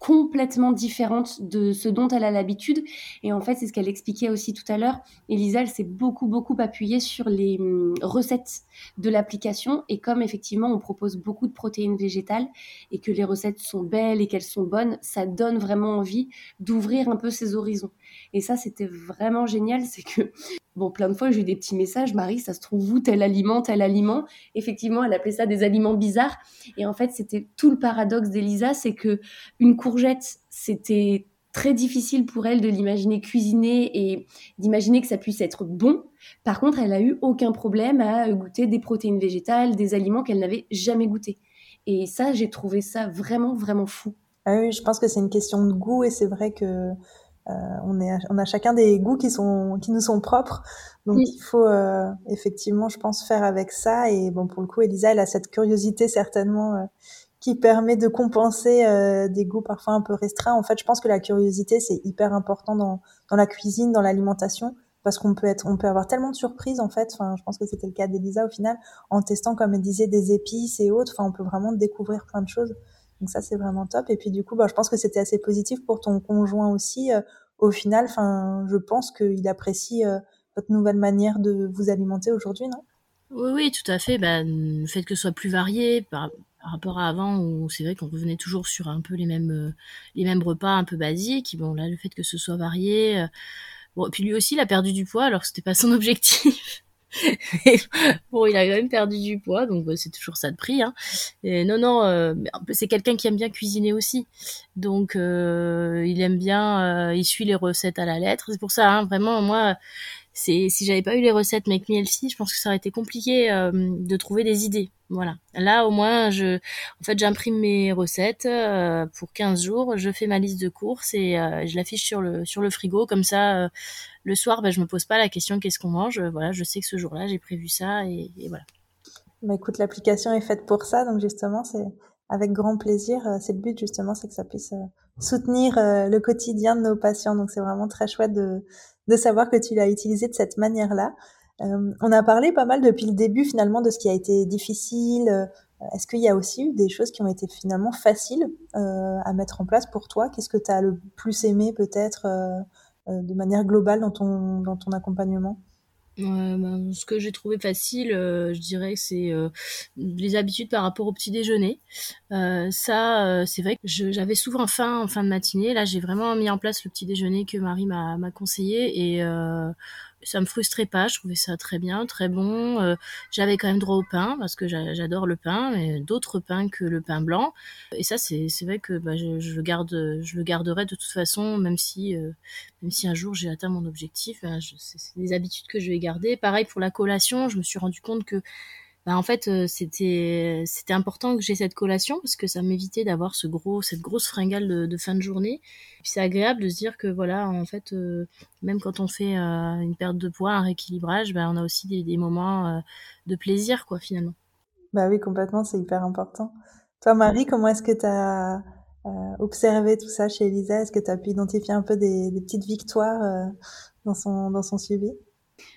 complètement différente de ce dont elle a l'habitude. Et en fait, c'est ce qu'elle expliquait aussi tout à l'heure. Elisa, elle s'est beaucoup, beaucoup appuyée sur les hum, recettes de l'application. Et comme effectivement, on propose beaucoup de protéines végétales et que les recettes sont belles et qu'elles sont bonnes, ça donne vraiment envie d'ouvrir un peu ses horizons. Et ça, c'était vraiment génial. C'est que Bon, plein de fois, j'ai eu des petits messages. Marie, ça se trouve où tel aliment, tel aliment. Effectivement, elle appelait ça des aliments bizarres. Et en fait, c'était tout le paradoxe d'Elisa, c'est que une courgette, c'était très difficile pour elle de l'imaginer cuisiner et d'imaginer que ça puisse être bon. Par contre, elle a eu aucun problème à goûter des protéines végétales, des aliments qu'elle n'avait jamais goûtés. Et ça, j'ai trouvé ça vraiment, vraiment fou.
Ah oui, je pense que c'est une question de goût et c'est vrai que euh, on, est, on a chacun des goûts qui, sont, qui nous sont propres. Donc il faut euh, effectivement, je pense, faire avec ça. Et bon, pour le coup, Elisa, elle a cette curiosité certainement euh, qui permet de compenser des goûts parfois un peu restreints. En fait, je pense que la curiosité, c'est hyper important dans, dans la cuisine, dans l'alimentation, parce qu'on peut être, on peut avoir tellement de surprises en fait. Enfin, je pense que c'était le cas d'Elisa au final, en testant, comme elle disait, des épices et autres. Enfin, on peut vraiment découvrir plein de choses. Donc ça, c'est vraiment top. Et puis du coup, bah, je pense que c'était assez positif pour ton conjoint aussi. Euh, au final, je pense qu'il apprécie euh, votre nouvelle manière de vous alimenter aujourd'hui, non?
Oui, oui, tout à fait. Ben, le fait que ce soit plus varié par, rapport à avant, où c'est vrai qu'on revenait toujours sur un peu les mêmes, euh, les mêmes repas un peu basiques. Bon, là, le fait que ce soit varié. Euh, puis lui aussi, il a perdu du poids, alors que c'était pas son [LAUGHS] objectif. Bon, il a quand même perdu du poids, donc bah, c'est toujours ça de prix. Hein. Non, non, euh, c'est quelqu'un qui aime bien cuisiner aussi, donc il aime bien, il suit les recettes à la lettre. C'est pour ça, hein, vraiment, moi, c'est si j'avais pas eu les recettes Make Me Healthy, je pense que ça aurait été compliqué euh, de trouver des idées. Voilà. Là, au moins, je, en fait, j'imprime mes recettes euh, pour 15 jours. Je fais ma liste de courses et euh, je l'affiche sur le sur le frigo. Comme ça, le soir, ben, je me pose pas la question qu'est-ce qu'on mange? Voilà, je sais que ce jour-là, j'ai prévu ça et, voilà.
Bah, écoute, l'application est faite pour ça, donc justement, c'est avec grand plaisir. C'est le but justement, c'est que ça puisse soutenir le quotidien de nos patients. Donc c'est vraiment très chouette de de savoir que tu l'as utilisé de cette manière-là. Euh, on a parlé pas mal depuis le début finalement de ce qui a été difficile. Euh, est-ce qu'il y a aussi eu des choses qui ont été finalement faciles euh, à mettre en place pour toi? Qu'est-ce que tu as le plus aimé peut-être de manière globale dans ton, dans ton accompagnement?
Ben, ce que j'ai trouvé facile, je dirais que c'est les habitudes par rapport au petit déjeuner. ça, c'est vrai que j'avais souvent faim en fin de matinée. Là, j'ai vraiment mis en place le petit déjeuner que Marie m'a conseillé et ça me frustrait pas, je trouvais ça très bien, très bon. Euh, j'avais quand même droit au pain parce que j'adore le pain, mais d'autres pains que le pain blanc. Et ça, c'est vrai que bah, je, je, le garde, je le garderai de toute façon, même si, euh, même si un jour j'ai atteint mon objectif. Hein, c'est des habitudes que je vais garder. Pareil pour la collation, je me suis rendu compte que bah, en fait euh, c'était c'était important que j'ai cette collation parce que ça m'évitait d'avoir ce gros cette grosse fringale de, fin de journée. C'est agréable de se dire que voilà en fait euh, même quand on fait euh, une perte de poids, un rééquilibrage, bah, on a aussi des, des moments de plaisir quoi finalement.
Bah oui complètement c'est hyper important. Toi Marie comment est-ce que tu as observé tout ça chez Elisa? Est-ce que tu as pu identifier un peu des, des petites victoires dans son dans son suivi?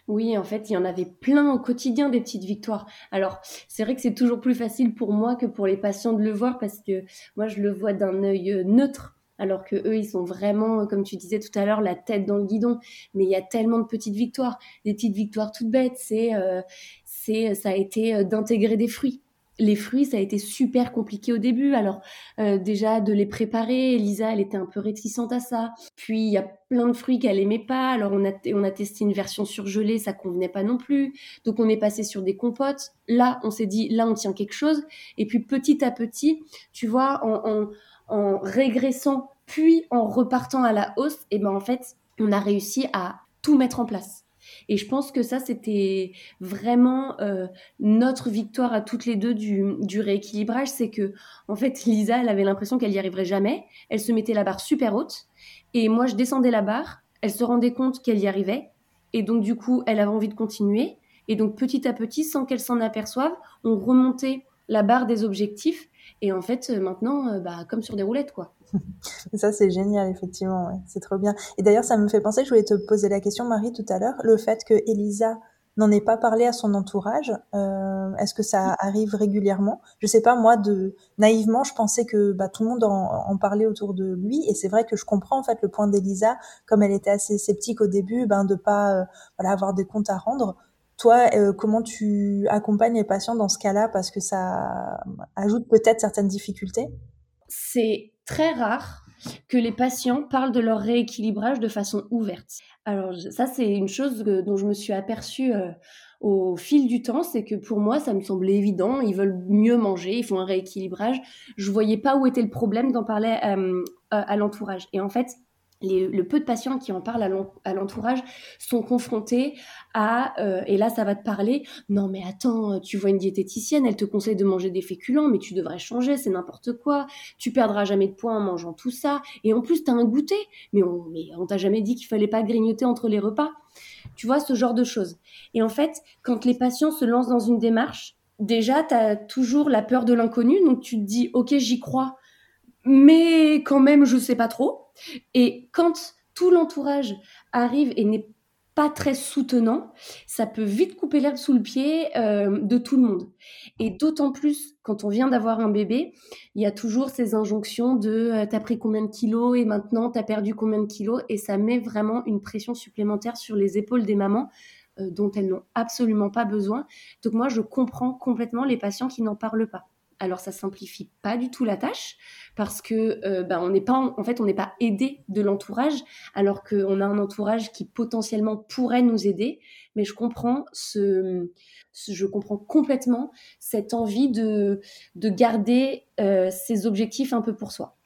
Oui, en fait, il y en avait plein au quotidien des petites victoires. Alors, c'est vrai que c'est toujours plus facile pour moi que pour les patients de le voir parce que moi, je le vois d'un œil euh, neutre. Alors que eux, ils sont vraiment, comme tu disais tout à l'heure, la tête dans le guidon. Mais il y a tellement de petites victoires, des petites victoires toutes bêtes. C'est, euh, c'est, ça a été euh, d'intégrer des fruits les fruits, ça a été super compliqué au début. Alors euh, déjà de les préparer, Elisa, elle était un peu réticente à ça. Puis il y a plein de fruits qu'elle aimait pas. Alors on a on a testé une version surgelée, ça convenait pas non plus. Donc on est passé sur des compotes. Là, on s'est dit là on tient quelque chose. Et puis petit à petit, tu vois, en, en, régressant puis en repartant à la hausse, et ben en fait on a réussi à tout mettre en place. Et je pense que ça, c'était vraiment euh, notre victoire à toutes les deux du, du rééquilibrage. C'est que, en fait, Lisa, elle avait l'impression qu'elle y arriverait jamais. Elle se mettait la barre super haute. Et moi, je descendais la barre. Elle se rendait compte qu'elle y arrivait. Et donc, du coup, elle avait envie de continuer. Et donc, petit à petit, sans qu'elle s'en aperçoive, on remontait la barre des objectifs. Et en fait, maintenant, euh, bah, comme sur des roulettes, quoi. [LAUGHS]
ça, c'est génial, effectivement. Ouais. C'est trop bien. Et d'ailleurs, ça me fait penser, je voulais te poser la question, Marie, tout à l'heure, le fait que Elisa n'en ait pas parlé à son entourage. Euh, Est-ce que ça arrive régulièrement? Je sais pas, moi, de naïvement, je pensais que bah, tout le monde en, en, parlait autour de lui. Et c'est vrai que je comprends en fait le point d'Elisa, comme elle était assez sceptique au début, ben de pas euh, voilà avoir des comptes à rendre. Toi, euh, comment tu accompagnes les patients dans ce cas-là? Parce que ça ajoute peut-être certaines difficultés?
C'est très rare que les patients parlent de leur rééquilibrage de façon ouverte. Alors ça, c'est une chose dont je me suis aperçue euh, au fil du temps, c'est que pour moi, ça me semblait évident. Ils veulent mieux manger, ils font un rééquilibrage. Je voyais pas où était le problème d'en parler euh, à l'entourage. Et en fait, le peu de patients qui en parlent à l'entourage sont confrontés à, euh, et là ça va te parler, non mais attends, tu vois une diététicienne, elle te conseille de manger des féculents, mais tu devrais changer, c'est n'importe quoi, tu perdras jamais de poids en mangeant tout ça, et en plus tu as un goûter, mais on, mais on t'a jamais dit qu'il fallait pas grignoter entre les repas. Tu vois, ce genre de choses. Et en fait, quand les patients se lancent dans une démarche, déjà, tu as toujours la peur de l'inconnu, donc tu te dis, ok, j'y crois, mais quand même, je sais pas trop. Et quand tout l'entourage arrive et n'est pas très soutenant, ça peut vite couper l'herbe sous le pied euh, de tout le monde. Et d'autant plus quand on vient d'avoir un bébé, il y a toujours ces injonctions de euh, t'as pris combien de kilos et maintenant t'as perdu combien de kilos et ça met vraiment une pression supplémentaire sur les épaules des mamans euh, dont elles n'ont absolument pas besoin. Donc moi je comprends complètement les patients qui n'en parlent pas. Alors ça simplifie pas du tout la tâche parce que euh, bah, on n'est pas fait on n'est pas aidé de l'entourage alors qu'on a un entourage qui potentiellement pourrait nous aider. Mais je comprends ce, je comprends complètement cette envie de de garder euh, ses objectifs un peu pour soi.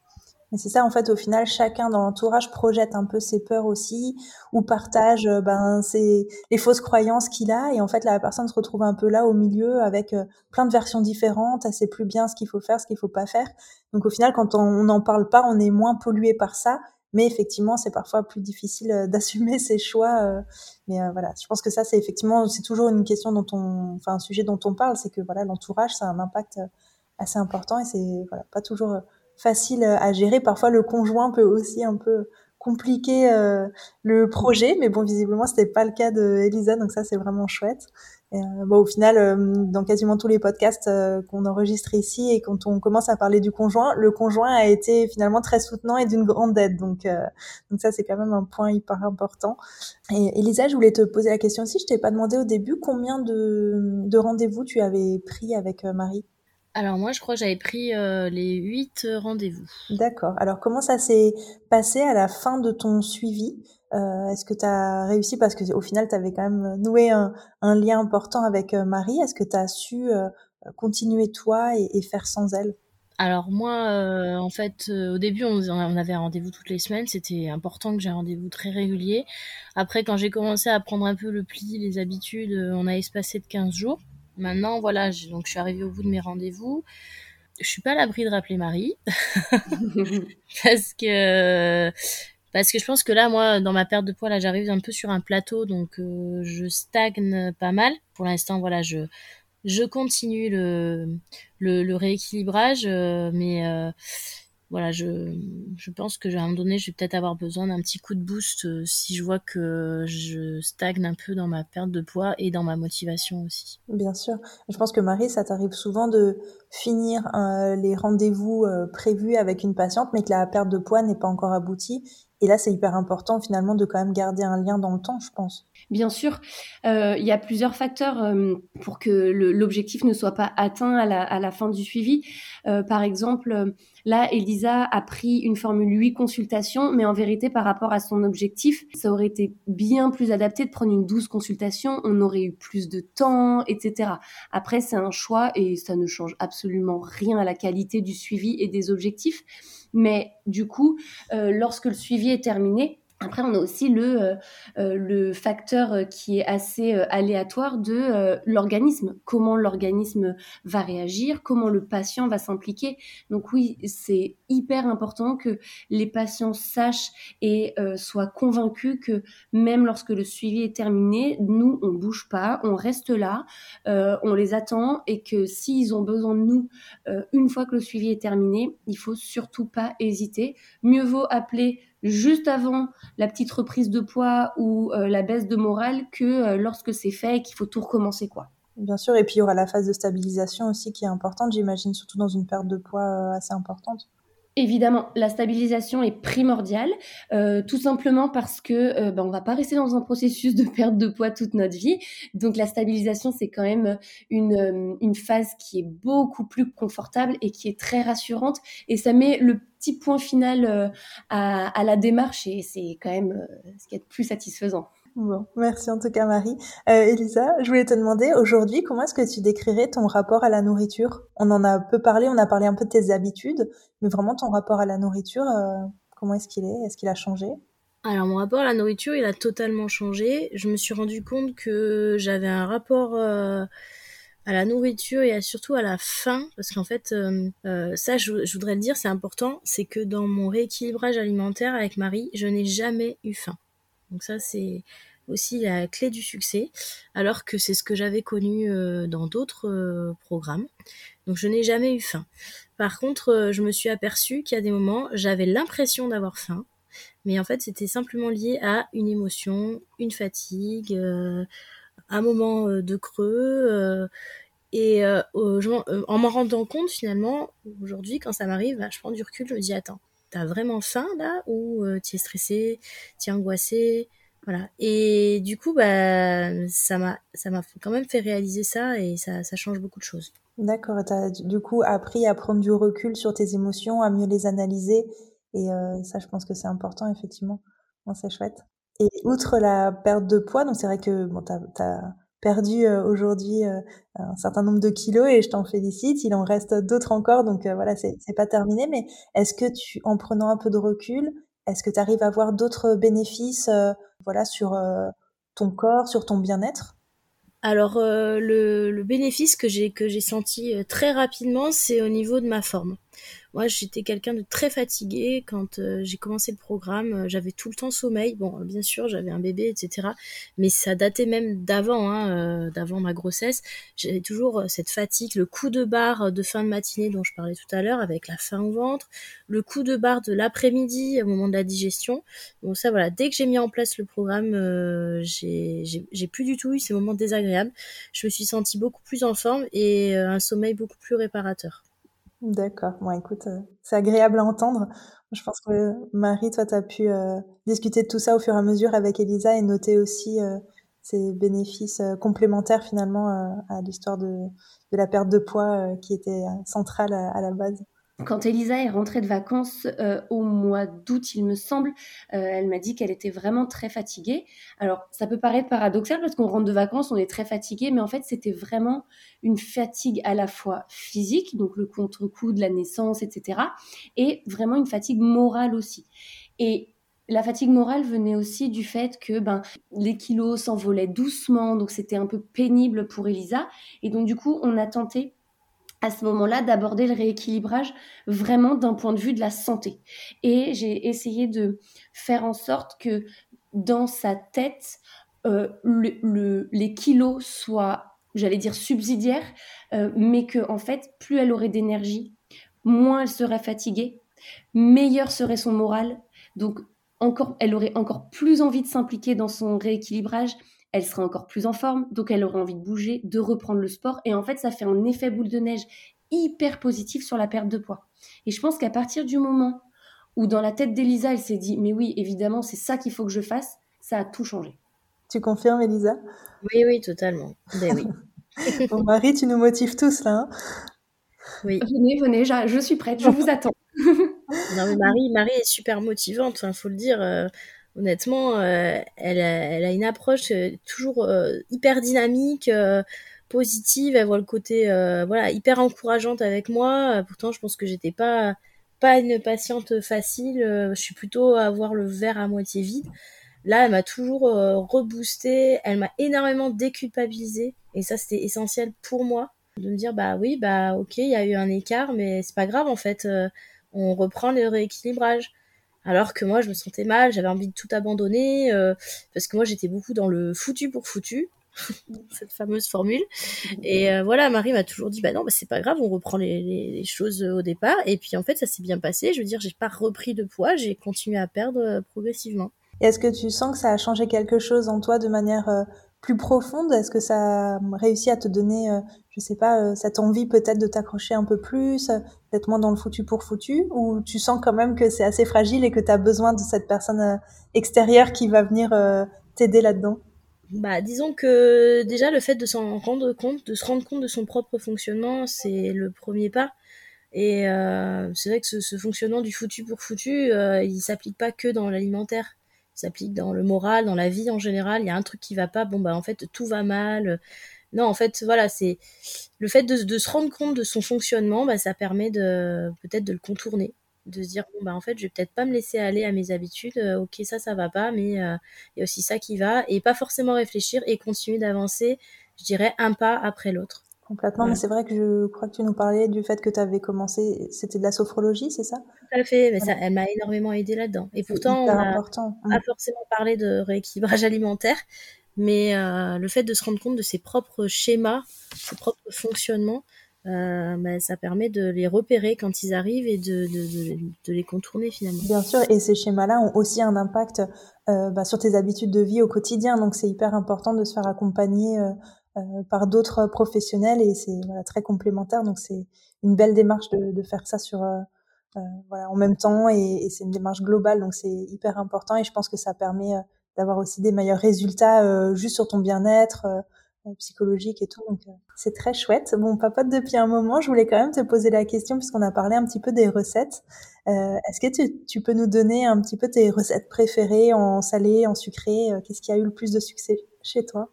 Mais c'est ça, en fait, au final, chacun dans l'entourage projette un peu ses peurs aussi, ou partage euh, ben ses, les fausses croyances qu'il a, et en fait, la personne se retrouve un peu là au milieu avec euh, plein de versions différentes. Elle sait plus bien ce qu'il faut faire, ce qu'il faut pas faire. Donc au final, quand on n'en parle pas, on est moins pollué par ça. Mais effectivement, c'est parfois plus difficile euh, [LAUGHS] d'assumer ses choix. Mais voilà, je pense que ça, c'est effectivement, c'est toujours une question dont on, enfin, un sujet dont on parle, c'est que voilà, l'entourage, ça a un impact assez important et c'est voilà, pas toujours facile à gérer. Parfois, le conjoint peut aussi un peu compliquer euh, le projet, mais bon, visiblement, c'était pas le cas de donc ça, c'est vraiment chouette. Et, euh, bon, au final, euh, dans quasiment tous les podcasts qu'on enregistre ici et quand on commence à parler du conjoint, le conjoint a été finalement très soutenant et d'une grande aide. Donc, donc ça, c'est quand même un point hyper important. Et Elisa, je voulais te poser la question aussi. Je t'ai pas demandé au début combien de, de rendez-vous tu avais pris avec Marie?
Alors moi, je crois que j'avais pris euh, les huit rendez-vous.
D'accord. Alors comment ça s'est passé à la fin de ton suivi? Euh, Est-ce que tu as réussi? Parce que au final, tu avais quand même noué un, lien important avec euh, Marie. Est-ce que tu as su continuer toi et, faire sans elle?
Alors moi, en fait, au début, on, on avait un rendez-vous toutes les semaines. C'était important que j'ai un rendez-vous très régulier. Après, quand j'ai commencé à prendre un peu le pli, les habitudes, on a espacé de 15 jours. Maintenant, voilà, donc je suis arrivée au bout de mes rendez-vous. Je suis pas à l'abri de rappeler Marie [LAUGHS] parce que parce que je pense que là, moi, dans ma perte de poids, là, j'arrive un peu sur un plateau, donc euh, je stagne pas mal. Pour l'instant, voilà, je je continue le le, le rééquilibrage, euh, mais euh, voilà, je, je pense que à un moment donné, je vais peut-être avoir besoin d'un petit coup de boost euh, si je vois que je stagne un peu dans ma perte de poids et dans ma motivation aussi.
Bien sûr. Je pense que Marie, ça t'arrive souvent de finir euh, les rendez-vous euh, prévus avec une patiente, mais que la perte de poids n'est pas encore aboutie. Et là, c'est hyper important finalement de quand même garder un lien dans le temps, je pense.
Bien sûr, il y a plusieurs facteurs pour que l'objectif ne soit pas atteint à la, à la fin du suivi. par exemple, Là, Elisa a pris une formule 8 consultations, mais en vérité, par rapport à son objectif, ça aurait été bien plus adapté de prendre une 12 consultations, on aurait eu plus de temps, etc. Après, c'est un choix et ça ne change absolument rien à la qualité du suivi et des objectifs. Mais du coup, euh, lorsque le suivi est terminé, après, on a aussi le, euh, euh, facteur euh, qui est assez aléatoire de l'organisme. Comment l'organisme va réagir, comment le patient va s'impliquer. Donc oui, c'est hyper important que les patients sachent et soient convaincus que même lorsque le suivi est terminé, nous, on bouge pas, on reste là, on les attend et que s'ils ont besoin de nous une fois que le suivi est terminé, il faut surtout pas hésiter. Mieux vaut appeler juste avant la petite reprise de poids ou euh, la baisse de morale que euh, lorsque c'est fait et qu'il faut tout recommencer quoi.
Bien sûr, et puis il y aura la phase de stabilisation aussi qui est importante, j'imagine, surtout dans une perte de poids euh, assez importante.
Évidemment, la stabilisation est primordiale, euh, tout simplement parce que ben, on va pas rester dans un processus de perte de poids toute notre vie. Donc la stabilisation, c'est quand même une, euh, une phase qui est beaucoup plus confortable et qui est très rassurante. Et ça met le petit point final euh, à, à, la démarche et c'est quand même ce qui est le plus satisfaisant.
Bon, merci en tout cas Marie. Euh, Elisa, je voulais te demander aujourd'hui comment est-ce que tu décrirais ton rapport à la nourriture? On en a peu parlé, on a parlé un peu de tes habitudes, mais vraiment ton rapport à la nourriture, euh, Comment est-ce qu'il est? Est-ce qu'il a changé?
Alors mon rapport à la nourriture, il a totalement changé. Je me suis rendu compte que j'avais un rapport euh, à la nourriture et surtout à la faim, parce qu'en fait, ça, je, voudrais le dire, c'est important, c'est que dans mon rééquilibrage alimentaire avec Marie, je n'ai jamais eu faim. Donc ça, c'est aussi la clé du succès, alors que c'est ce que j'avais connu dans d'autres programmes. Donc je n'ai jamais eu faim. Par contre, je me suis aperçue qu'il y a des moments, j'avais l'impression d'avoir faim, mais en fait, c'était simplement lié à une émotion, une fatigue, euh, un moment euh, de creux. Euh, et en m'en rendant compte, finalement, aujourd'hui, quand ça m'arrive, bah, je prends du recul, je me dis, attends, t'as vraiment faim là Ou tu es stressé, tu es angoissé voilà. Et du coup, bah, ça m'a, ça m'a quand même fait réaliser ça et ça, ça change beaucoup de choses.
D'accord. Tu as du coup appris à prendre du recul sur tes émotions, à mieux les analyser et euh, ça, je pense que c'est important, effectivement. c'est chouette. Et outre la perte de poids, donc c'est vrai que bon, tu as, perdu euh, aujourd'hui euh, un certain nombre de kilos et je t'en félicite. Il en reste d'autres encore, donc voilà, c'est pas terminé. Mais est-ce que tu, en prenant un peu de recul, est-ce que tu arrives à voir d'autres bénéfices voilà, sur ton corps, sur ton bien-être?
Alors le, le, bénéfice que j'ai que j'ai senti très rapidement, c'est au niveau de ma forme. Moi, j'étais quelqu'un de très fatigué quand euh, j'ai commencé le programme. Euh, j'avais tout le temps sommeil. Bon, bien sûr, j'avais un bébé, etc. Mais ça datait même d'avant, hein, euh, d'avant ma grossesse. J'avais toujours cette fatigue, le coup de barre de fin de matinée dont je parlais tout à l'heure, avec la faim au ventre, le coup de barre de l'après-midi au moment de la digestion. Bon, ça, voilà. Dès que j'ai mis en place le programme, j'ai plus du tout eu ces moments désagréables. Je me suis sentie beaucoup plus en forme et un sommeil beaucoup plus réparateur.
D'accord. Bon, écoute, euh, c'est agréable à entendre. Je pense que Marie, toi, tu pu euh, discuter de tout ça au fur et à mesure avec Elisa et noter aussi euh, ces bénéfices complémentaires finalement à l'histoire de la perte de poids qui était centrale à la base.
Quand Elisa est rentrée de vacances euh, au mois d'août, il me semble, euh, elle m'a dit qu'elle était vraiment très fatiguée. Alors, ça peut paraître paradoxal parce qu'on rentre de vacances, on est très fatigué, mais en fait, c'était vraiment une fatigue à la fois physique, donc le contre-coup de la naissance, etc., et vraiment une fatigue morale aussi. Et la fatigue morale venait aussi du fait que ben, les kilos s'envolaient doucement, donc c'était un peu pénible pour Elisa. Et donc, du coup, on a tenté à ce moment-là d'aborder le rééquilibrage vraiment d'un point de vue de la santé. Et j'ai essayé de faire en sorte que dans sa tête, euh, les kilos soient, j'allais dire, subsidiaires, euh, mais que en fait, plus elle aurait d'énergie, moins elle serait fatiguée, meilleur serait son moral. Donc, encore, elle aurait encore plus envie de s'impliquer dans son rééquilibrage elle sera encore plus en forme, donc elle aura envie de bouger, de reprendre le sport. Et en fait, ça fait un effet boule de neige hyper positif sur la perte de poids. Et je pense qu'à partir du moment où dans la tête d'Elisa, elle s'est dit, mais oui, évidemment, c'est ça qu'il faut que je fasse, ça a tout changé.
Tu confirmes, Elisa?
Oui, oui, totalement. Ben
oui. [LAUGHS] bon, Marie, tu nous motives tous là. Hein?
Oui. Venez, venez, je suis prête, je vous attends.
non, mais Marie, Marie est super motivante, il faut le dire. Euh, honnêtement, euh, elle, a, une approche euh, toujours euh, hyper dynamique, positive. Elle voit le côté voilà hyper encourageante avec moi. pourtant, je pense que j'étais pas pas une patiente facile. je suis plutôt à voir le verre à moitié vide. Là, elle m'a toujours reboosté. Elle m'a énormément déculpabilisé. Et ça, c'était essentiel pour moi de me dire bah oui, bah ok, il y a eu un écart, mais c'est pas grave en fait. on reprend le rééquilibrage alors que moi je me sentais mal, j'avais envie de tout abandonner euh, parce que moi j'étais beaucoup dans le foutu pour foutu, [LAUGHS] cette fameuse formule. Et euh, voilà, Marie m'a toujours dit bah non, c'est pas grave, on reprend les, choses au départ. Et puis en fait ça s'est bien passé. Je veux dire, j'ai pas repris de poids, j'ai continué à perdre euh, progressivement.
Est-ce que tu sens que ça a changé quelque chose en toi de manière plus profonde Est-ce que ça a réussi à te donner, euh, je sais pas, euh, cette envie peut-être de t'accrocher un peu plus, euh, d'être moins dans le foutu pour foutu Ou tu sens quand même que c'est assez fragile et que tu as besoin de cette personne extérieure qui va venir t'aider là-dedans?
Bah, disons que déjà le fait de s'en rendre compte, de se rendre compte de son propre fonctionnement, c'est le premier pas. Et c'est vrai que ce, fonctionnement du foutu pour foutu, il s'applique pas que dans l'alimentaire s'applique dans le moral, dans la vie en général. Il y a un truc qui va pas, bon bah en fait tout va mal. Non, en fait voilà, c'est le fait de, se rendre compte de son fonctionnement, bah, ça permet de peut-être de le contourner. de se dire bon bah en fait je vais peut-être pas me laisser aller à mes habitudes euh, ok ça ça va pas mais euh, il y a aussi ça qui va et pas forcément réfléchir et continuer d'avancer je dirais un pas après l'autre
complètement mais c'est vrai que je crois que tu nous parlais du fait que tu avais commencé c'était de la sophrologie c'est ça?
Tout à fait mais ça elle m'a énormément aidé là-dedans et pourtant on a
important.
pas forcément parlé de rééquilibrage [LAUGHS] alimentaire mais euh, le fait de se rendre compte de ses propres schémas ses propres fonctionnements euh, bah, ça permet de les repérer quand ils arrivent et de, de, de, de les contourner finalement.
Bien sûr, et ces schémas-là ont aussi un impact euh, bah, sur tes habitudes de vie au quotidien, donc c'est hyper important de se faire accompagner euh par d'autres professionnels et c'est voilà, très complémentaire, donc c'est une belle démarche de, de faire ça sur euh, euh, voilà en même temps et, et c'est une démarche globale, donc c'est hyper important et je pense que ça permet d'avoir aussi des meilleurs résultats juste sur ton bien-être psychologique et tout. Donc euh, c'est très chouette. Bon, papote depuis un moment, je voulais quand même te poser la question puisqu'on a parlé un petit peu des recettes. Euh, Est-ce que tu, tu, peux nous donner un petit peu tes recettes préférées en salé, en sucré? Euh, Qu'est-ce qui a eu le plus de succès chez toi?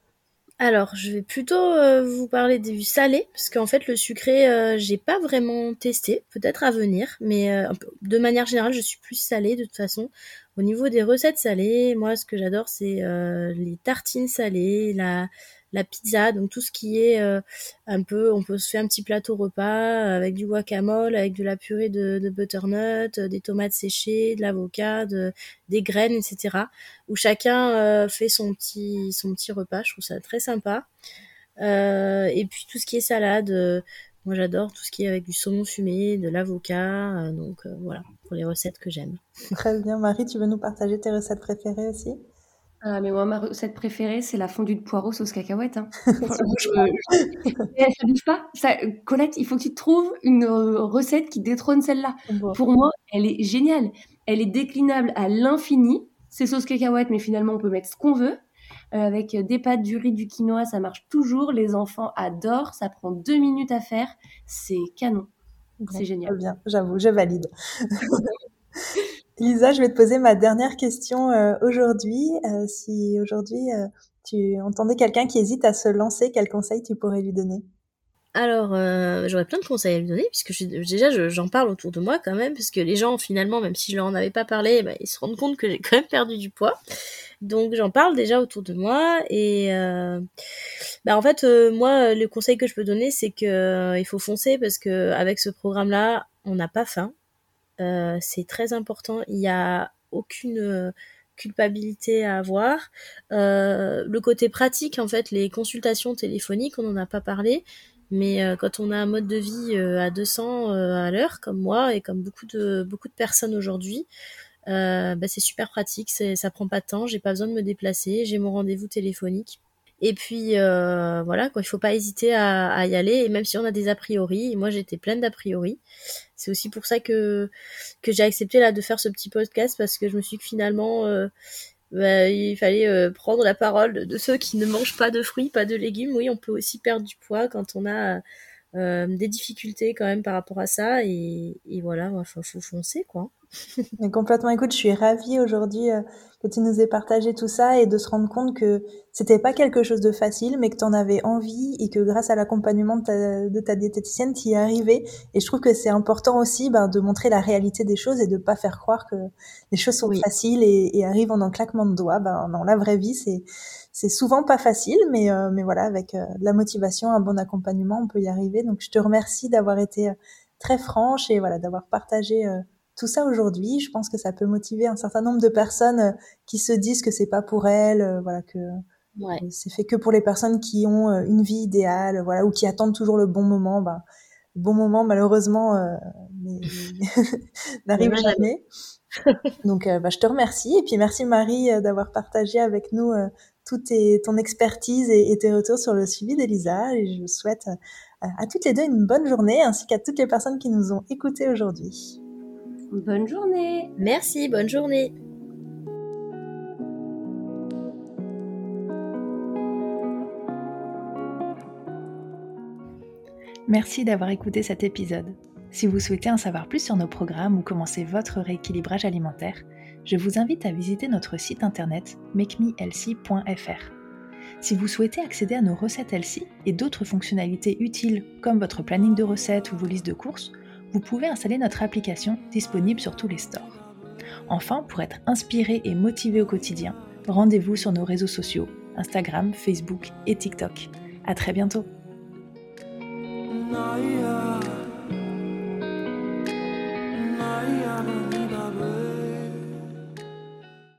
Alors, je vais plutôt euh, vous parler du salé, parce qu'en fait, le sucré, euh, j'ai pas vraiment testé, peut-être à venir, mais euh, de manière générale, je suis plus salée de toute façon. Au niveau des recettes salées, moi, ce que j'adore, c'est les tartines salées, la, la pizza, donc tout ce qui est euh, un peu, on peut se faire un petit plateau repas avec du guacamole, avec de la purée de, butternut, euh, des tomates séchées, de l'avocat, de, des graines, etc. Où chacun euh, fait son petit, son petit repas. Je trouve ça très sympa. et puis tout ce qui est salade, moi j'adore tout ce qui est avec du saumon fumé, de l'avocat. donc voilà pour les recettes que j'aime.
Très bien, Marie, tu veux nous partager tes recettes préférées aussi?
Ah, mais moi, ma recette préférée, c'est la fondue de poireaux sauce cacahuète. Hein. [LAUGHS] ça bouge pas. Ça, Colette, il faut que tu trouves une euh, recette qui détrône celle-là. Pour moi, elle est géniale. Elle est déclinable à l'infini. C'est sauce cacahuète, mais finalement, on peut mettre ce qu'on veut. Euh, avec des pâtes, du riz, du quinoa, ça marche toujours. Les enfants adorent. Ça prend deux minutes à faire. C'est canon. C'est génial.
Bien, j'avoue, je valide. [LAUGHS] Lisa, je vais te poser ma dernière question euh, aujourd'hui. Euh, si aujourd'hui euh, tu entendais quelqu'un qui hésite à se lancer, quel conseil tu pourrais lui donner?
Alors, j'aurais plein de conseils à lui donner, puisque je, déjà, j'en parle autour de moi quand même, parce que les gens, finalement, même si je leur en avais pas parlé, bah, ils se rendent compte que j'ai quand même perdu du poids. Donc, j'en parle déjà autour de moi. Et bah, en fait, moi, le conseil que je peux donner, c'est que il faut foncer, parce que avec ce programme-là, on n'a pas faim. Euh, c'est très important. Il n'y a aucune euh, culpabilité à avoir. Euh, le côté pratique, en fait, les consultations téléphoniques, on n'en a pas parlé, mais quand on a un mode de vie à 200 à l'heure, comme moi et comme beaucoup de personnes aujourd'hui, bah, c'est super pratique. Ça prend pas de temps, j'ai pas besoin de me déplacer, j'ai mon rendez-vous téléphonique. Et puis euh, voilà, quoi, il faut pas hésiter à, y aller. Et même si on a des a priori, et moi j'étais pleine d'a priori. C'est aussi pour ça que que j'ai accepté là de faire ce petit podcast parce que je me suis dit que finalement euh, bah, il fallait euh, prendre la parole de, ceux qui ne mangent pas de fruits, pas de légumes. Oui, on peut aussi perdre du poids quand on a des difficultés quand même par rapport à ça. Et, voilà, il faut foncer quoi. [LAUGHS]
Mais complètement. Écoute, je suis ravie aujourd'hui euh, que tu nous aies partagé tout ça et de se rendre compte que c'était pas quelque chose de facile, mais que tu en avais envie et que grâce à l'accompagnement de ta, de ta diététicienne, tu y es arrivé. Et je trouve que c'est important aussi ben, de montrer la réalité des choses et de pas faire croire que les choses sont faciles et, et, arrivent en un claquement de doigts. Ben, dans la vraie vie, c'est c'est souvent pas facile, mais euh, mais voilà, avec euh, de la motivation, un bon accompagnement, on peut y arriver. Donc je te remercie d'avoir été très franche et voilà d'avoir partagé tout ça aujourd'hui, je pense que ça peut motiver un certain nombre de personnes euh, qui se disent que c'est pas pour elles, euh, voilà que ouais. c'est fait que pour les personnes qui ont euh, une vie idéale, voilà ou qui attendent toujours le bon moment. Ben, le bon moment malheureusement euh, [LAUGHS] n'arrive jamais. [LAUGHS] Donc bah, je te remercie et puis merci Marie d'avoir partagé avec nous toute ton expertise et, et, tes retours sur le suivi d'Elisa et je souhaite à toutes les deux une bonne journée ainsi qu'à toutes les personnes qui nous ont écoutés aujourd'hui.
Bonne journée.
Merci, bonne journée.
Merci d'avoir écouté cet épisode. Si vous souhaitez en savoir plus sur nos programmes ou commencer votre rééquilibrage alimentaire, je vous invite à visiter notre site internet makemehealthy.fr. Si vous souhaitez accéder à nos recettes Elsie et d'autres fonctionnalités utiles comme votre planning de recettes ou vos listes de courses, vous pouvez installer notre application disponible sur tous les stores. Enfin, pour être inspiré et motivé au quotidien, rendez-vous sur nos réseaux sociaux Instagram, Facebook et TikTok. À très bientôt.